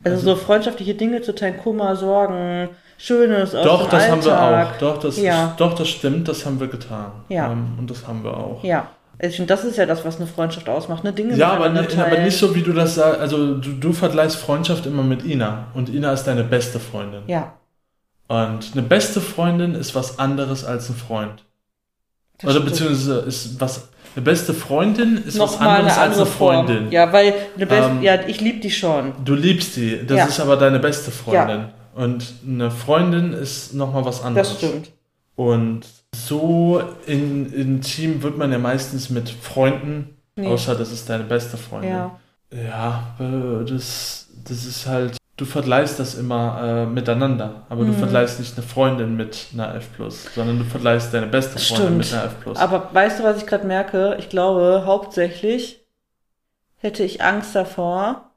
Also, Also- so freundschaftliche Dinge zu teilen, Kummer, Sorgen, Schönes aus Doch, dem das Alltag. haben wir auch. Doch das, Ja. ist, doch, das stimmt, das haben wir getan. Ja. Ähm, und das haben wir auch. Ja, ich finde, das ist ja das, was eine Freundschaft ausmacht, ne? Dinge Ja, aber, aber nicht so, wie du das sagst. Also, du, du vergleichst Freundschaft immer mit Ina. Und Ina ist deine beste Freundin. Ja, Und eine beste Freundin ist was anderes als ein Freund. das Oder stimmt. beziehungsweise ist was. Eine beste Freundin ist was Nochmal anderes eine andere als eine Freundin. Form. Ja, weil eine best Ähm, ja, ich liebe die schon. Du liebst die, das Ja. ist aber deine beste Freundin. Und eine Freundin ist nochmal was anderes. Das stimmt. Und so in, intim wird man ja meistens mit Freunden, Nee. außer das ist deine beste Freundin. Ja. Ja, äh, das, das ist halt, du vergleichst das immer äh, miteinander, aber du Mhm. vergleichst nicht eine Freundin mit einer F+, sondern du vergleichst deine beste Freundin Stimmt. mit einer F+. Aber weißt du, was ich gerade merke? Ich glaube, hauptsächlich hätte ich Angst davor,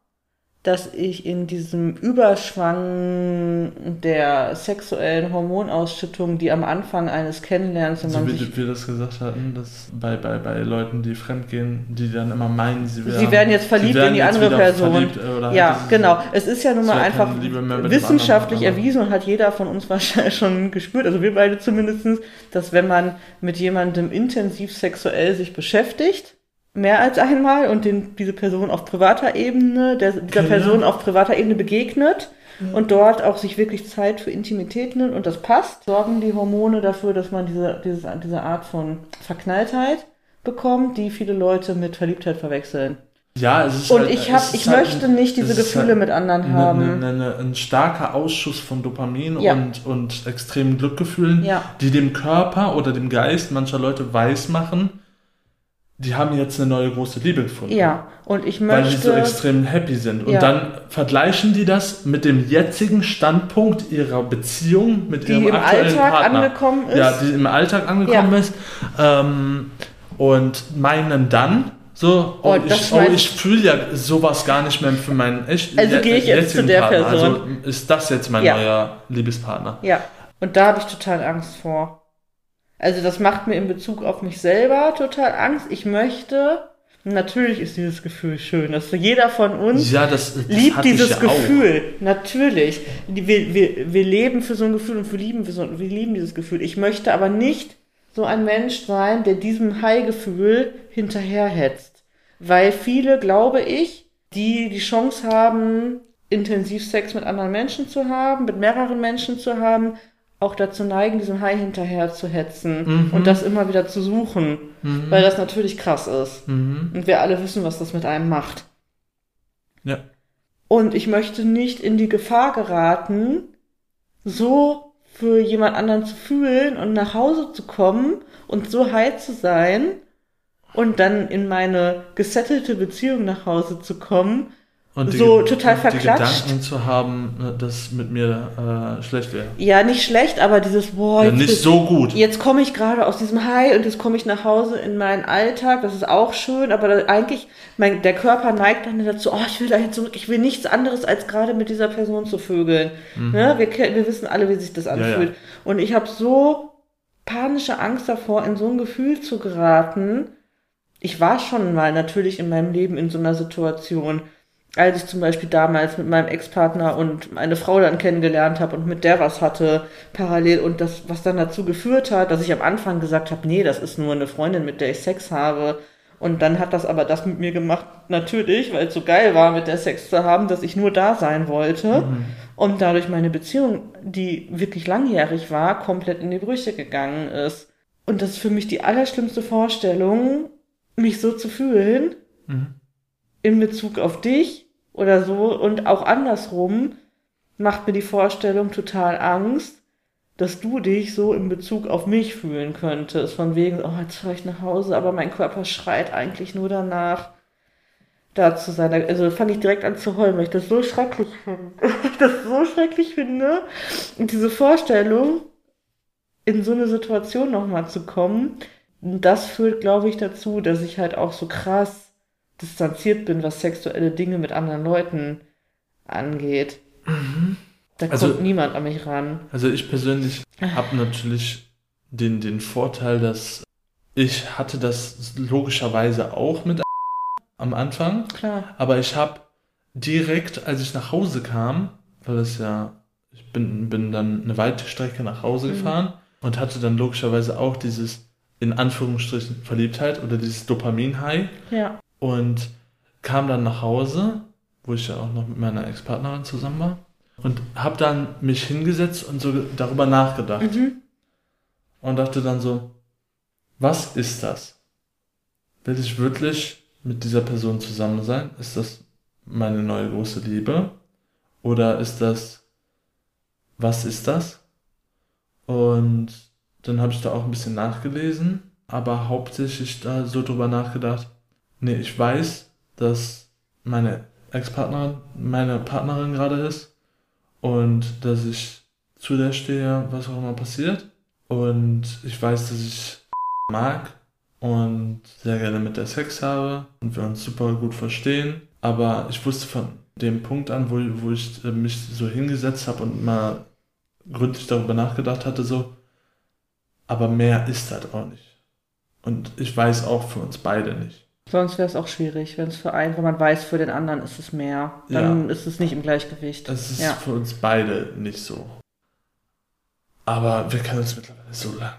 dass ich in diesem Überschwang der sexuellen Hormonausschüttung, die am Anfang eines Kennenlernens, wenn so man wie sich wir das gesagt hatten, dass bei, bei, bei Leuten, die fremdgehen, die dann immer meinen, sie werden, Sie werden jetzt verliebt werden in die andere Person. verliebt, äh, Ja, halt genau. Es ist ja nun mal einfach wissenschaftlich erwiesen und hat jeder von uns wahrscheinlich schon gespürt, also wir beide zumindestens, dass wenn man mit jemandem intensiv sexuell sich beschäftigt, mehr als einmal und den, diese Person auf privater Ebene, der, dieser Genau. Person auf privater Ebene begegnet und dort auch sich wirklich Zeit für Intimität nimmt und das passt, sorgen die Hormone dafür, dass man diese, dieses, diese Art von Verknalltheit bekommt, die viele Leute mit Verliebtheit verwechseln. Ja, es ist Und halt, ich, hab, ich halt möchte ein- nicht diese Gefühle halt mit anderen haben. eine, eine, ein starker Ausschuss von Dopamin Ja. und, und extremen Glückgefühlen, Ja. die dem Körper oder dem Geist mancher Leute weismachen, die haben jetzt eine neue große Liebe gefunden. Ja, und ich Weil die so möchte, extrem happy sind. Und Ja. dann vergleichen die das mit dem jetzigen Standpunkt ihrer Beziehung mit die ihrem im aktuellen Alltag Partner. angekommen ist. Ja, die im Alltag angekommen Ja. ist. Ähm, und meinen dann so, oh, Oh, ich, oh, ich fühle ja sowas gar nicht mehr für meinen echt Also gehe ich jetzt zu der Partner. Person. Also ist das jetzt mein Ja. neuer Liebespartner. Ja, und da habe ich total Angst vor. Also das macht mir in Bezug auf mich selber total Angst. Ich möchte, natürlich ist dieses Gefühl schön, dass jeder von uns Ja, das, das liebt dieses ja Gefühl. Natürlich. Die- Wir, wir, wir leben für so ein Gefühl und wir lieben, für so, wir lieben dieses Gefühl. Ich möchte aber nicht so ein Mensch sein, der diesem High-Gefühl hinterherhetzt. Weil viele, glaube ich, die die Chance haben, intensiv Sex mit anderen Menschen zu haben, mit mehreren Menschen zu haben, auch dazu neigen, diesem High hinterher zu hetzen Mhm. und das immer wieder zu suchen, Mhm. weil das natürlich krass ist. Mhm. Und wir alle wissen, was das mit einem macht. Ja. Und ich möchte nicht in die Gefahr geraten, so für jemand anderen zu fühlen und nach Hause zu kommen und so high zu sein und dann in meine gesettelte Beziehung nach Hause zu kommen. Und So Ge- total die verklatscht. Gedanken zu haben, ne, dass mit mir äh, schlecht wäre. Ja, nicht schlecht, aber dieses, boah, Ja, jetzt, nicht so gut. jetzt komme ich gerade aus diesem High und jetzt komme ich nach Hause in meinen Alltag, das ist auch schön, aber da, eigentlich, mein, der Körper neigt dann dazu, oh, ich will dahin zurück, ich will nichts anderes, als gerade mit dieser Person zu vögeln. Ne? Wir, wir wissen alle, wie sich das Mhm. ja. anfühlt. Und ich habe so panische Angst davor, in so ein Gefühl zu geraten. Ich war schon mal natürlich in meinem Leben in so einer Situation, als ich zum Beispiel damals mit meinem Ex-Partner und eine Frau dann kennengelernt habe und mit der was hatte parallel und das, was dann dazu geführt hat, dass ich am Anfang gesagt habe, nee, das ist nur eine Freundin, mit der ich Sex habe. Und dann hat das aber das mit mir gemacht, natürlich, weil es so geil war, mit der Sex zu haben, dass ich nur da sein wollte. Und dadurch meine Beziehung, die wirklich langjährig war, komplett in die Brüche gegangen ist. Und das ist für mich die allerschlimmste Vorstellung, mich so zu fühlen, Mhm. in Bezug auf dich oder so und auch andersrum macht mir die Vorstellung total Angst, dass du dich so in Bezug auf mich fühlen könntest. Von wegen, oh, jetzt fahre ich nach Hause, aber mein Körper schreit eigentlich nur danach, da zu sein. Also fange ich direkt an zu heulen, weil ich das so schrecklich finde. ich das so schrecklich finde. Und diese Vorstellung, in so eine Situation nochmal zu kommen, das führt, glaube ich, dazu, dass ich halt auch so krass distanziert bin, was sexuelle Dinge mit anderen Leuten angeht. Da Also- kommt niemand an mich ran. Also ich persönlich habe natürlich den, den Vorteil, dass ich hatte das logischerweise auch mit am Anfang, Klar. aber ich habe direkt, als ich nach Hause kam, weil es ja, ich bin, bin dann eine weite Strecke nach Hause Mhm. gefahren und hatte dann logischerweise auch dieses in Anführungsstrichen Verliebtheit oder dieses Dopamin-High Ja. Und kam dann nach Hause, wo ich ja auch noch mit meiner Ex-Partnerin zusammen war und habe dann mich hingesetzt und so darüber nachgedacht Mhm. und dachte dann so, was ist das? Will ich wirklich mit dieser Person zusammen sein? Ist das meine neue große Liebe? Oder ist das was ist das? Und dann habe ich da auch ein bisschen nachgelesen, aber hauptsächlich da so drüber nachgedacht, nee, ich weiß, dass meine Ex-Partnerin meine Partnerin gerade ist und dass ich zu der stehe, was auch immer passiert. Und ich weiß, dass ich mag und sehr gerne mit der Sex habe und wir uns super gut verstehen. Aber ich wusste von dem Punkt an, wo, wo ich äh, mich so hingesetzt habe und mal gründlich darüber nachgedacht hatte, so, aber mehr ist das auch nicht. Und ich weiß auch für uns beide nicht. Sonst wäre es auch schwierig, wenn es für einen, wenn man weiß, für den anderen ist es mehr, dann ja. ist es nicht im Gleichgewicht. Es ist ja. für uns beide nicht so. Aber wir kennen uns mittlerweile so lange.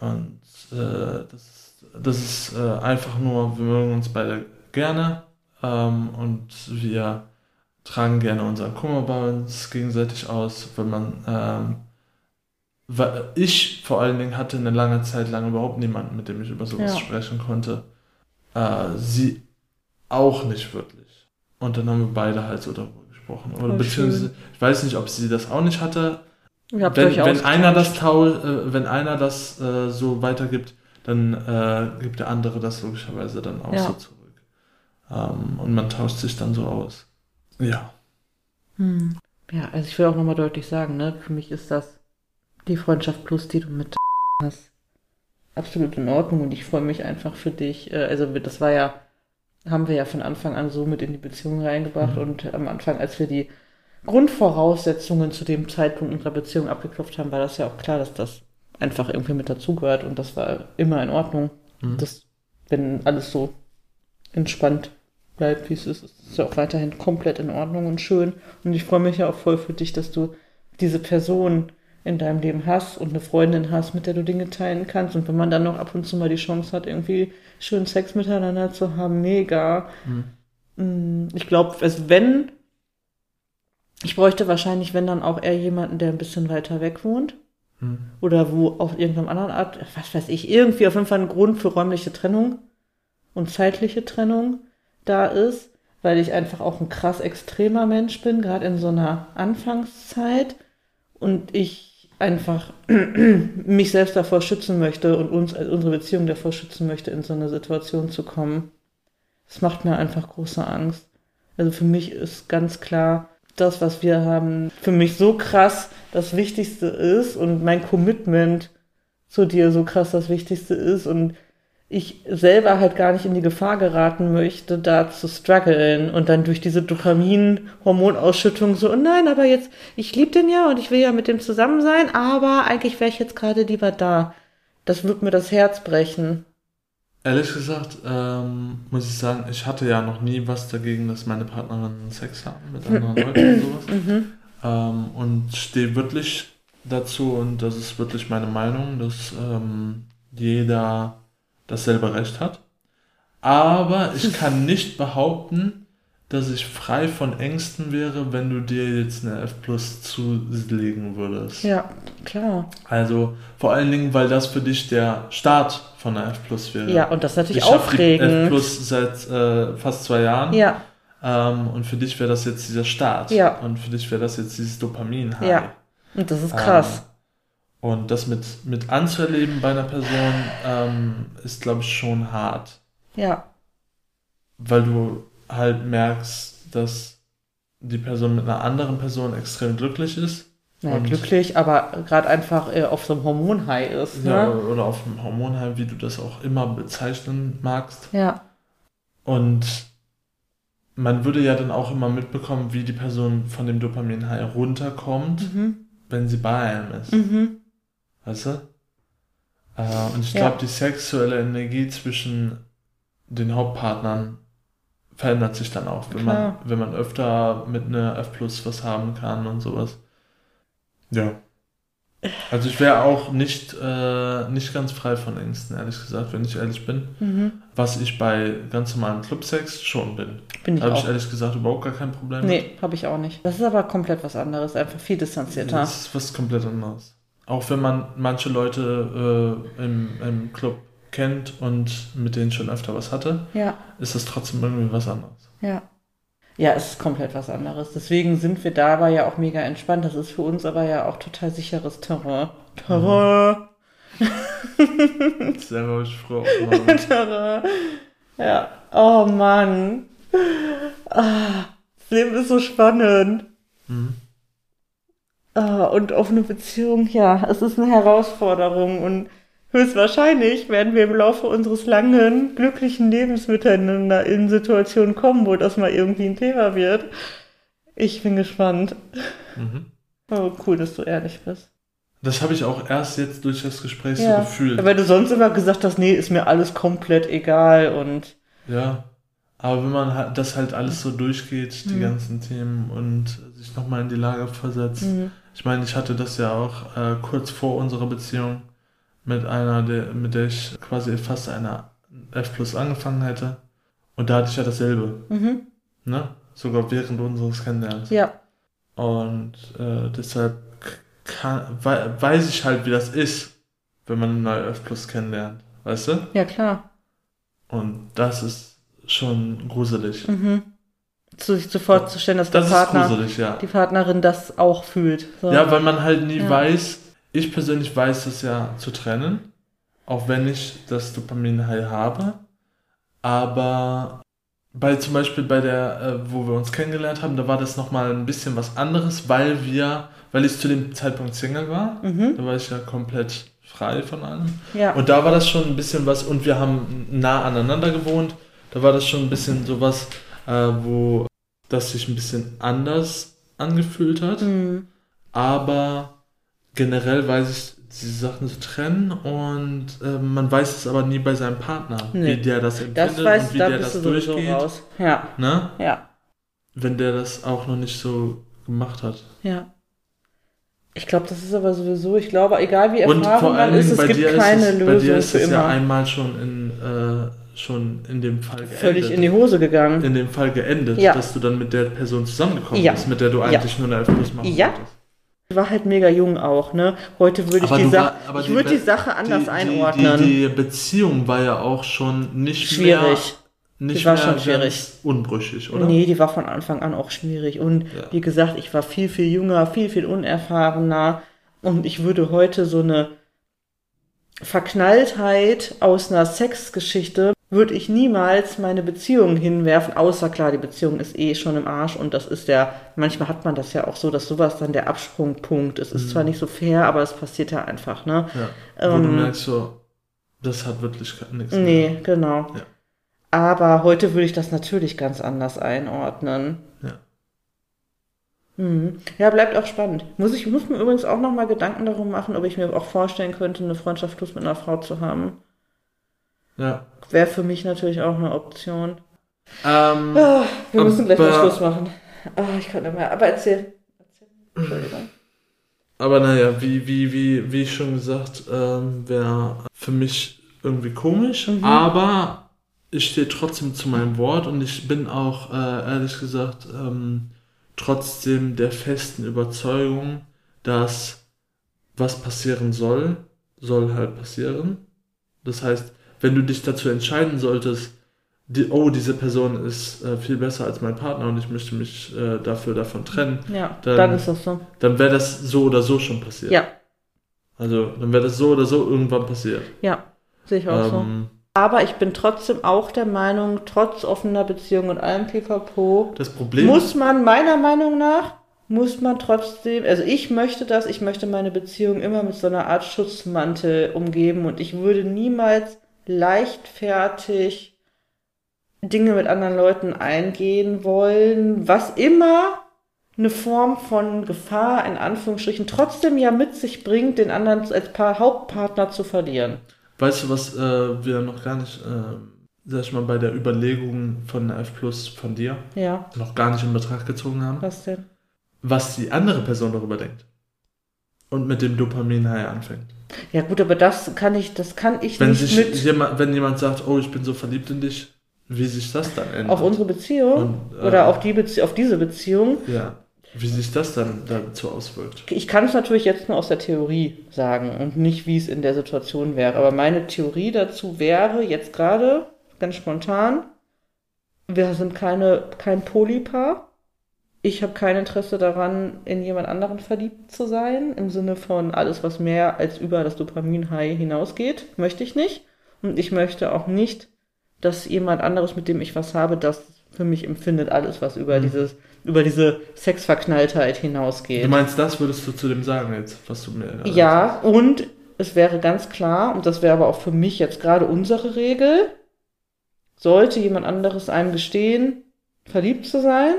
Und äh, das ist, das ist äh, einfach nur, wir mögen uns beide gerne ähm, und wir tragen gerne unseren Kummer bei uns gegenseitig aus, wenn man ähm, weil ich vor allen Dingen hatte eine lange Zeit lang überhaupt niemanden, mit dem ich über sowas ja. sprechen konnte. Äh, sie auch nicht wirklich. Und dann haben wir beide halt so darüber gesprochen. Oder oh, beziehungsweise, schön. ich weiß nicht, ob sie das auch nicht hatte. Wenn, wenn einer das taul, äh, wenn einer das äh, so weitergibt, dann äh, gibt der andere das logischerweise dann auch ja. so zurück. Ähm, und man tauscht sich dann so aus. Ja. Hm. Ja, also ich will auch nochmal deutlich sagen, ne, für mich ist das die Freundschaft plus, die du mit hast, absolut in Ordnung und ich freue mich einfach für dich. Äh, also das war ja, haben wir ja von Anfang an so mit in die Beziehung reingebracht mhm. und am Anfang, als wir die Grundvoraussetzungen zu dem Zeitpunkt unserer Beziehung abgeklopft haben, war das ja auch klar, dass das einfach irgendwie mit dazugehört und das war immer in Ordnung. Mhm. Das, wenn alles so entspannt bleibt, wie es ist, ist es ja auch weiterhin komplett in Ordnung und schön. Und ich freue mich ja auch voll für dich, dass du diese Person in deinem Leben hast und eine Freundin hast, mit der du Dinge teilen kannst. Und wenn man dann noch ab und zu mal die Chance hat, irgendwie schön Sex miteinander zu haben, mega. Mhm. Ich glaube, also wenn, ich bräuchte wahrscheinlich, wenn dann auch eher jemanden, der ein bisschen weiter weg wohnt. Mhm. Oder wo auf irgendeiner anderen Art, was weiß ich, irgendwie auf jeden Fall ein Grund für räumliche Trennung und zeitliche Trennung da ist, weil ich einfach auch ein krass extremer Mensch bin, gerade in so einer Anfangszeit. Und ich einfach mich selbst davor schützen möchte und uns, also unsere Beziehung davor schützen möchte, in so eine Situation zu kommen. Das macht mir einfach große Angst. Also für mich ist ganz klar, das, was wir haben, für mich so krass das Wichtigste ist und mein Commitment zu dir so krass das Wichtigste ist und ich selber halt gar nicht in die Gefahr geraten möchte, da zu strugglen und dann durch diese Dopamin-Hormonausschüttung so, oh nein, aber jetzt, ich liebe den ja und ich will ja mit dem zusammen sein, aber eigentlich wäre ich jetzt gerade lieber da. Das wird mir das Herz brechen. Ehrlich gesagt, ähm, muss ich sagen, ich hatte ja noch nie was dagegen, dass meine Partnerin Sex haben mit anderen Leuten und sowas. Mhm. Ähm, und stehe wirklich dazu und das ist wirklich meine Meinung, dass ähm, jeder dasselbe Recht hat. Aber ich kann nicht behaupten, dass ich frei von Ängsten wäre, wenn du dir jetzt eine F Plus zulegen würdest. Ja, klar. Also vor allen Dingen, weil das für dich der Start von einer F Plus wäre. Ja, und das natürlich ich aufregend. F Plus seit äh, fast zwei Jahren. Ja. Ähm, und für dich wäre das jetzt dieser Start. Ja. Und für dich wäre das jetzt dieses Dopamin. -High. Ja. Und das ist krass. Ähm, und das mit, mit anzuerleben bei einer Person ähm, ist, glaube ich, schon hart. Ja. Weil du halt merkst, dass die Person mit einer anderen Person extrem glücklich ist. Ja, glücklich, aber gerade einfach äh, auf so einem Hormonhigh ist. Ne? Ja, oder auf einem Hormonhigh, wie du das auch immer bezeichnen magst. Ja. Und man würde ja dann auch immer mitbekommen, wie die Person von dem Dopamin-High runterkommt, mhm. wenn sie bei einem ist. Mhm. Weißt du? Äh, und ich ja. glaube, die sexuelle Energie zwischen den Hauptpartnern verändert sich dann auch, wenn man, wenn man öfter mit einer F Plus was haben kann und sowas. Ja. Also ich wäre auch nicht, äh, nicht ganz frei von Ängsten, ehrlich gesagt, wenn ich ehrlich bin. Mhm. Was ich bei ganz normalem Clubsex schon bin. Bin ich Habe ich ehrlich gesagt überhaupt gar kein Problem Nee, habe ich auch nicht. Das ist aber komplett was anderes, einfach viel distanzierter. Das ist was komplett anderes. Auch wenn man manche Leute äh, im, im Club kennt und mit denen schon öfter was hatte, ja. ist das trotzdem irgendwie was anderes. Ja. Ja, es ist komplett was anderes. Deswegen sind wir dabei ja auch mega entspannt. Das ist für uns aber ja auch total sicheres Terrain. Terrain. Sehr ruhig Frau. Terrain. Ja. Oh Mann. Ah, das Leben ist so spannend. Mhm. Ah, und offene Beziehung, ja, es ist eine Herausforderung und höchstwahrscheinlich werden wir im Laufe unseres langen, glücklichen Lebens miteinander in Situationen kommen, wo das mal irgendwie ein Thema wird. Ich bin gespannt. Mhm. Oh, cool, dass du ehrlich bist. Das habe ich auch erst jetzt durch das Gespräch so Ja, gefühlt. weil du sonst immer gesagt hast, nee, ist mir alles komplett egal und Ja, aber wenn man das halt alles so durchgeht, die Mhm. ganzen Themen und sich nochmal in die Lage versetzt. Mhm. Ich meine, ich hatte das ja auch äh, kurz vor unserer Beziehung mit einer, der, mit der ich quasi fast einer F plus angefangen hätte. Und da hatte ich ja dasselbe, Mhm. ne? Sogar während unseres Kennenlernens. Ja, Und äh, deshalb kann, wei weiß ich halt, wie das ist, wenn man eine neue F plus kennenlernt. Weißt du? ja klar. Und das ist schon gruselig. Mhm. Zu, sich zu vorzustellen, dass Das der Partner, gruselig, ja. die Partnerin das auch fühlt. So. Ja, weil man halt nie Ja. weiß, ich persönlich weiß das ja zu trennen, auch wenn ich das Dopamin-High habe. Aber bei zum Beispiel bei der, äh, wo wir uns kennengelernt haben, da war das nochmal ein bisschen was anderes, weil wir, weil ich zu dem Zeitpunkt Single war. Mhm. Da war ich ja komplett frei von allem. Ja. Und da war das schon ein bisschen was, und wir haben nah aneinander gewohnt. Da war das schon ein bisschen sowas, äh, wo das sich ein bisschen anders angefühlt hat. Mhm. Aber generell weiß ich, diese Sachen zu trennen und äh, man weiß es aber nie bei seinem Partner, Nee. wie der das empfindet Das weiß, und wie da der das durchgeht. raus. Ja, Ne? ja, Wenn der das auch noch nicht so gemacht hat. ja. Ich glaube, das ist aber sowieso, ich glaube, egal wie erfahren man ist, es bei gibt dir keine ist es, bei dir Lösung ist es ja immer. einmal schon in, äh, schon in dem Fall geendet. Völlig in die Hose gegangen. in dem Fall geendet, Ja. dass du dann mit der Person zusammengekommen Ja. bist, mit der du eigentlich nur eine F plus machen Ja. wolltest. Ich war halt mega jung auch, ne? Heute würde ich die Sache, war- ich die würde Be- die Sache anders die, einordnen. Die, die, die Beziehung war ja auch schon nicht Schwierig. mehr, nicht Die war schon schwierig. unbrüchig, oder? Nee, die war von Anfang an auch schwierig. Und Ja. wie gesagt, ich war viel, viel jünger, viel, viel unerfahrener. Und ich würde heute so eine Verknalltheit aus einer Sexgeschichte, würde ich niemals meine Beziehung hinwerfen, außer klar, die Beziehung ist eh schon im Arsch und das ist ja, manchmal hat man das ja auch so, dass sowas dann der Absprungpunkt ist. Ist zwar nicht so fair, aber es passiert ja einfach, ne? Ja. Wo du Ähm, merkst so, das hat wirklich nichts Nee, genau. Ja. Aber heute würde ich das natürlich ganz anders einordnen. Ja. Mhm. Ja, bleibt auch spannend. Muss ich muss mir übrigens auch nochmal Gedanken darum machen, ob ich mir auch vorstellen könnte, eine Freundschaft plus mit einer Frau zu haben. Ja. Wäre für mich natürlich auch eine Option. Ähm, Ah, wir müssen gleich mal Schluss machen. Ah, ich kann nicht mehr. Aber erzähl. erzähl. Entschuldigung. aber naja, wie, wie, wie, wie schon gesagt, ähm, wäre für mich irgendwie komisch, Mhm. aber ich stehe trotzdem zu meinem Wort und ich bin auch, äh, ehrlich gesagt, ähm, trotzdem der festen Überzeugung, dass was passieren soll, soll halt passieren. Das heißt, wenn du dich dazu entscheiden solltest, die, oh, diese Person ist äh, viel besser als mein Partner und ich möchte mich äh, dafür davon trennen, Ja, Dann- dann, ist das so. dann wäre das so oder so schon passiert. Ja, Also, dann wäre das so oder so irgendwann passiert. ja. Sehe ich auch so. Ähm, Aber ich bin trotzdem auch der Meinung, trotz offener Beziehung und allem Pipapo, das Problem muss man meiner Meinung nach, muss man trotzdem, also ich möchte das, ich möchte meine Beziehung immer mit so einer Art Schutzmantel umgeben und ich würde niemals leichtfertig Dinge mit anderen Leuten eingehen wollen, was immer eine Form von Gefahr in Anführungsstrichen trotzdem ja mit sich bringt, den anderen als Paar Hauptpartner zu verlieren. weißt du, was äh, wir noch gar nicht, äh, sag ich mal, bei der Überlegung von F Plus von dir Ja, noch gar nicht in Betracht gezogen haben? was denn? Was die andere Person darüber denkt. Und mit dem Dopamin-High anfängt. Ja gut, aber das kann ich, das kann ich Wenn, nicht sich mit jemand, wenn jemand sagt, oh, ich bin so verliebt in dich, wie sich das dann ändert. auf unsere Beziehung Und, äh, oder auf die Bezie auf diese Beziehung. Ja. Wie sich das dann dazu auswirkt. Ich kann es natürlich jetzt nur aus der Theorie sagen und nicht, wie es in der Situation wäre. Aber meine Theorie dazu wäre jetzt gerade, ganz spontan, wir sind keine, kein Polypaar. Ich habe kein Interesse daran, in jemand anderen verliebt zu sein, im Sinne von alles, was mehr als über das Dopamin-High hinausgeht, möchte ich nicht. Und ich möchte auch nicht, dass jemand anderes, mit dem ich was habe, das für mich empfindet, alles, was über Mhm. dieses, über diese Sexverknalltheit hinausgeht. Du meinst, das würdest du zu dem sagen jetzt, was du mir Ja, und es wäre ganz klar, und das wäre aber auch für mich jetzt gerade unsere Regel, sollte jemand anderes einem gestehen, verliebt zu sein,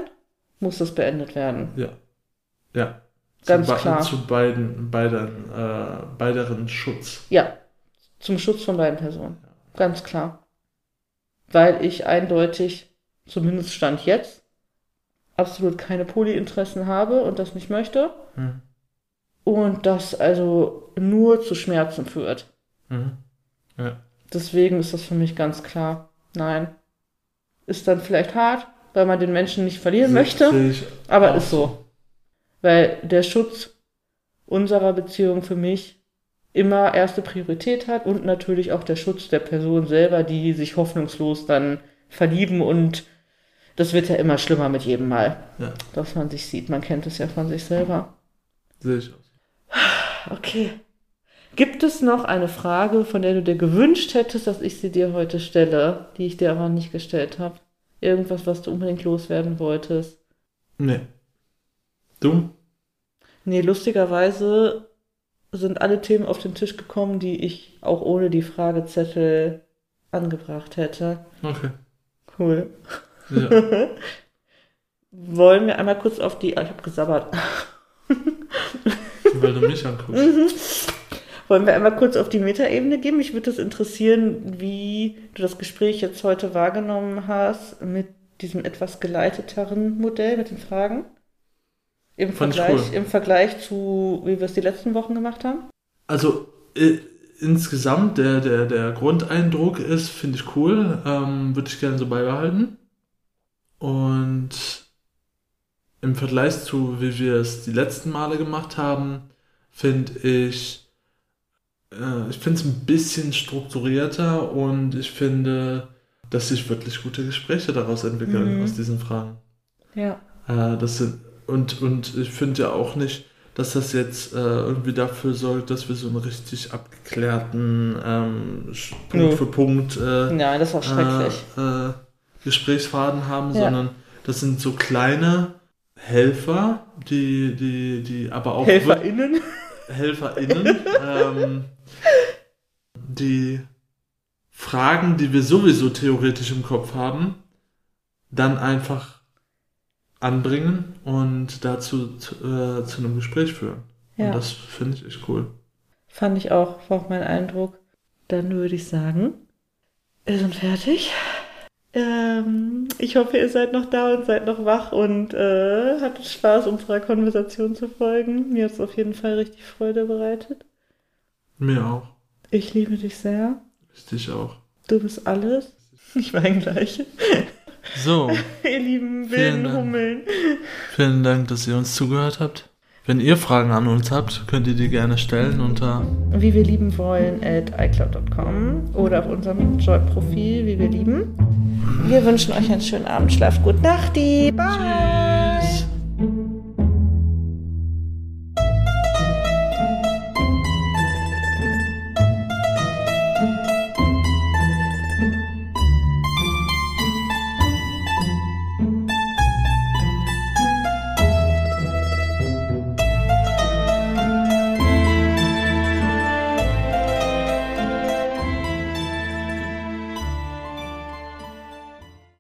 muss das beendet werden. Ja. Ja. Ganz zu, klar. Zu beiden, beiden, äh, beideren Schutz. Ja, zum Schutz von beiden Personen. Ganz klar. Weil ich eindeutig, zumindest Stand jetzt, absolut keine Polyinteressen habe und das nicht möchte. Mhm. Und das also nur zu Schmerzen führt. Mhm. Ja. Deswegen ist das für mich ganz klar. Nein. Ist dann vielleicht hart, weil man den Menschen nicht verlieren möchte, aber ist so. Weil der Schutz unserer Beziehung für mich immer erste Priorität hat und natürlich auch der Schutz der Person selber, die sich hoffnungslos dann verlieben und das wird ja immer schlimmer mit jedem Mal, Ja. dass man sich sieht. Man kennt es ja von sich selber. Sehe ich auch. Okay. Gibt es noch eine Frage, von der du dir gewünscht hättest, dass ich sie dir heute stelle, die ich dir aber nicht gestellt habe? Irgendwas, was du unbedingt loswerden wolltest? Nee. Du? Nee, lustigerweise sind alle Themen auf den Tisch gekommen, die ich auch ohne die Fragezettel angebracht hätte. Okay. Cool. Ja. Wollen wir einmal kurz auf die. Ah, ich habe gesabbert. Weil du mich anguckst. Wollen wir einmal kurz auf die Metaebene gehen? Mich würde das interessieren, wie du das Gespräch jetzt heute wahrgenommen hast mit diesem etwas geleiteteren Modell mit den Fragen. Im Fand Vergleich, cool. Im Vergleich zu, wie wir es die letzten Wochen gemacht haben. Also äh, insgesamt der, der, der Grundeindruck ist, finde ich cool. Ähm, Würde ich gerne so beibehalten. Und im Vergleich zu, wie wir es die letzten Male gemacht haben, finde ich, äh, ich finde es ein bisschen strukturierter und ich finde, dass sich wirklich gute Gespräche daraus entwickeln, Mhm. aus diesen Fragen. Ja. Äh, das sind, und, und ich finde ja auch nicht, dass das jetzt äh, irgendwie dafür sorgt, dass wir so einen richtig abgeklärten ähm, Punkt Nö. für Punkt äh, Nein, das war schrecklich. äh, äh, Gesprächsfaden haben, Ja. sondern das sind so kleine Helfer, die, die, die aber auch HelferInnen. HelferInnen, ähm, die Fragen, die wir sowieso theoretisch im Kopf haben, dann einfach anbringen und dazu zu, äh, zu einem Gespräch führen. Ja. Und das finde ich echt cool. Fand ich auch, war auch mein Eindruck. Dann würde ich sagen, wir sind fertig. Ähm, ich hoffe, ihr seid noch da und seid noch wach und äh, hattet Spaß, unserer Konversation zu folgen. Mir hat es auf jeden Fall richtig Freude bereitet. Mir auch. Ich liebe dich sehr. Ich dich auch. Du bist alles. Ich war ein gleich. So, Ihr lieben wilden. Hummeln. vielen Dank, dass ihr uns zugehört habt. Wenn ihr Fragen an uns habt, könnt ihr die gerne stellen unter Wie wir lieben wollen at iCloud.com oder auf unserem Joy-Profil, wie wir lieben. Wir wünschen euch einen schönen Abend. Schlaft gut. Nachti. Bye.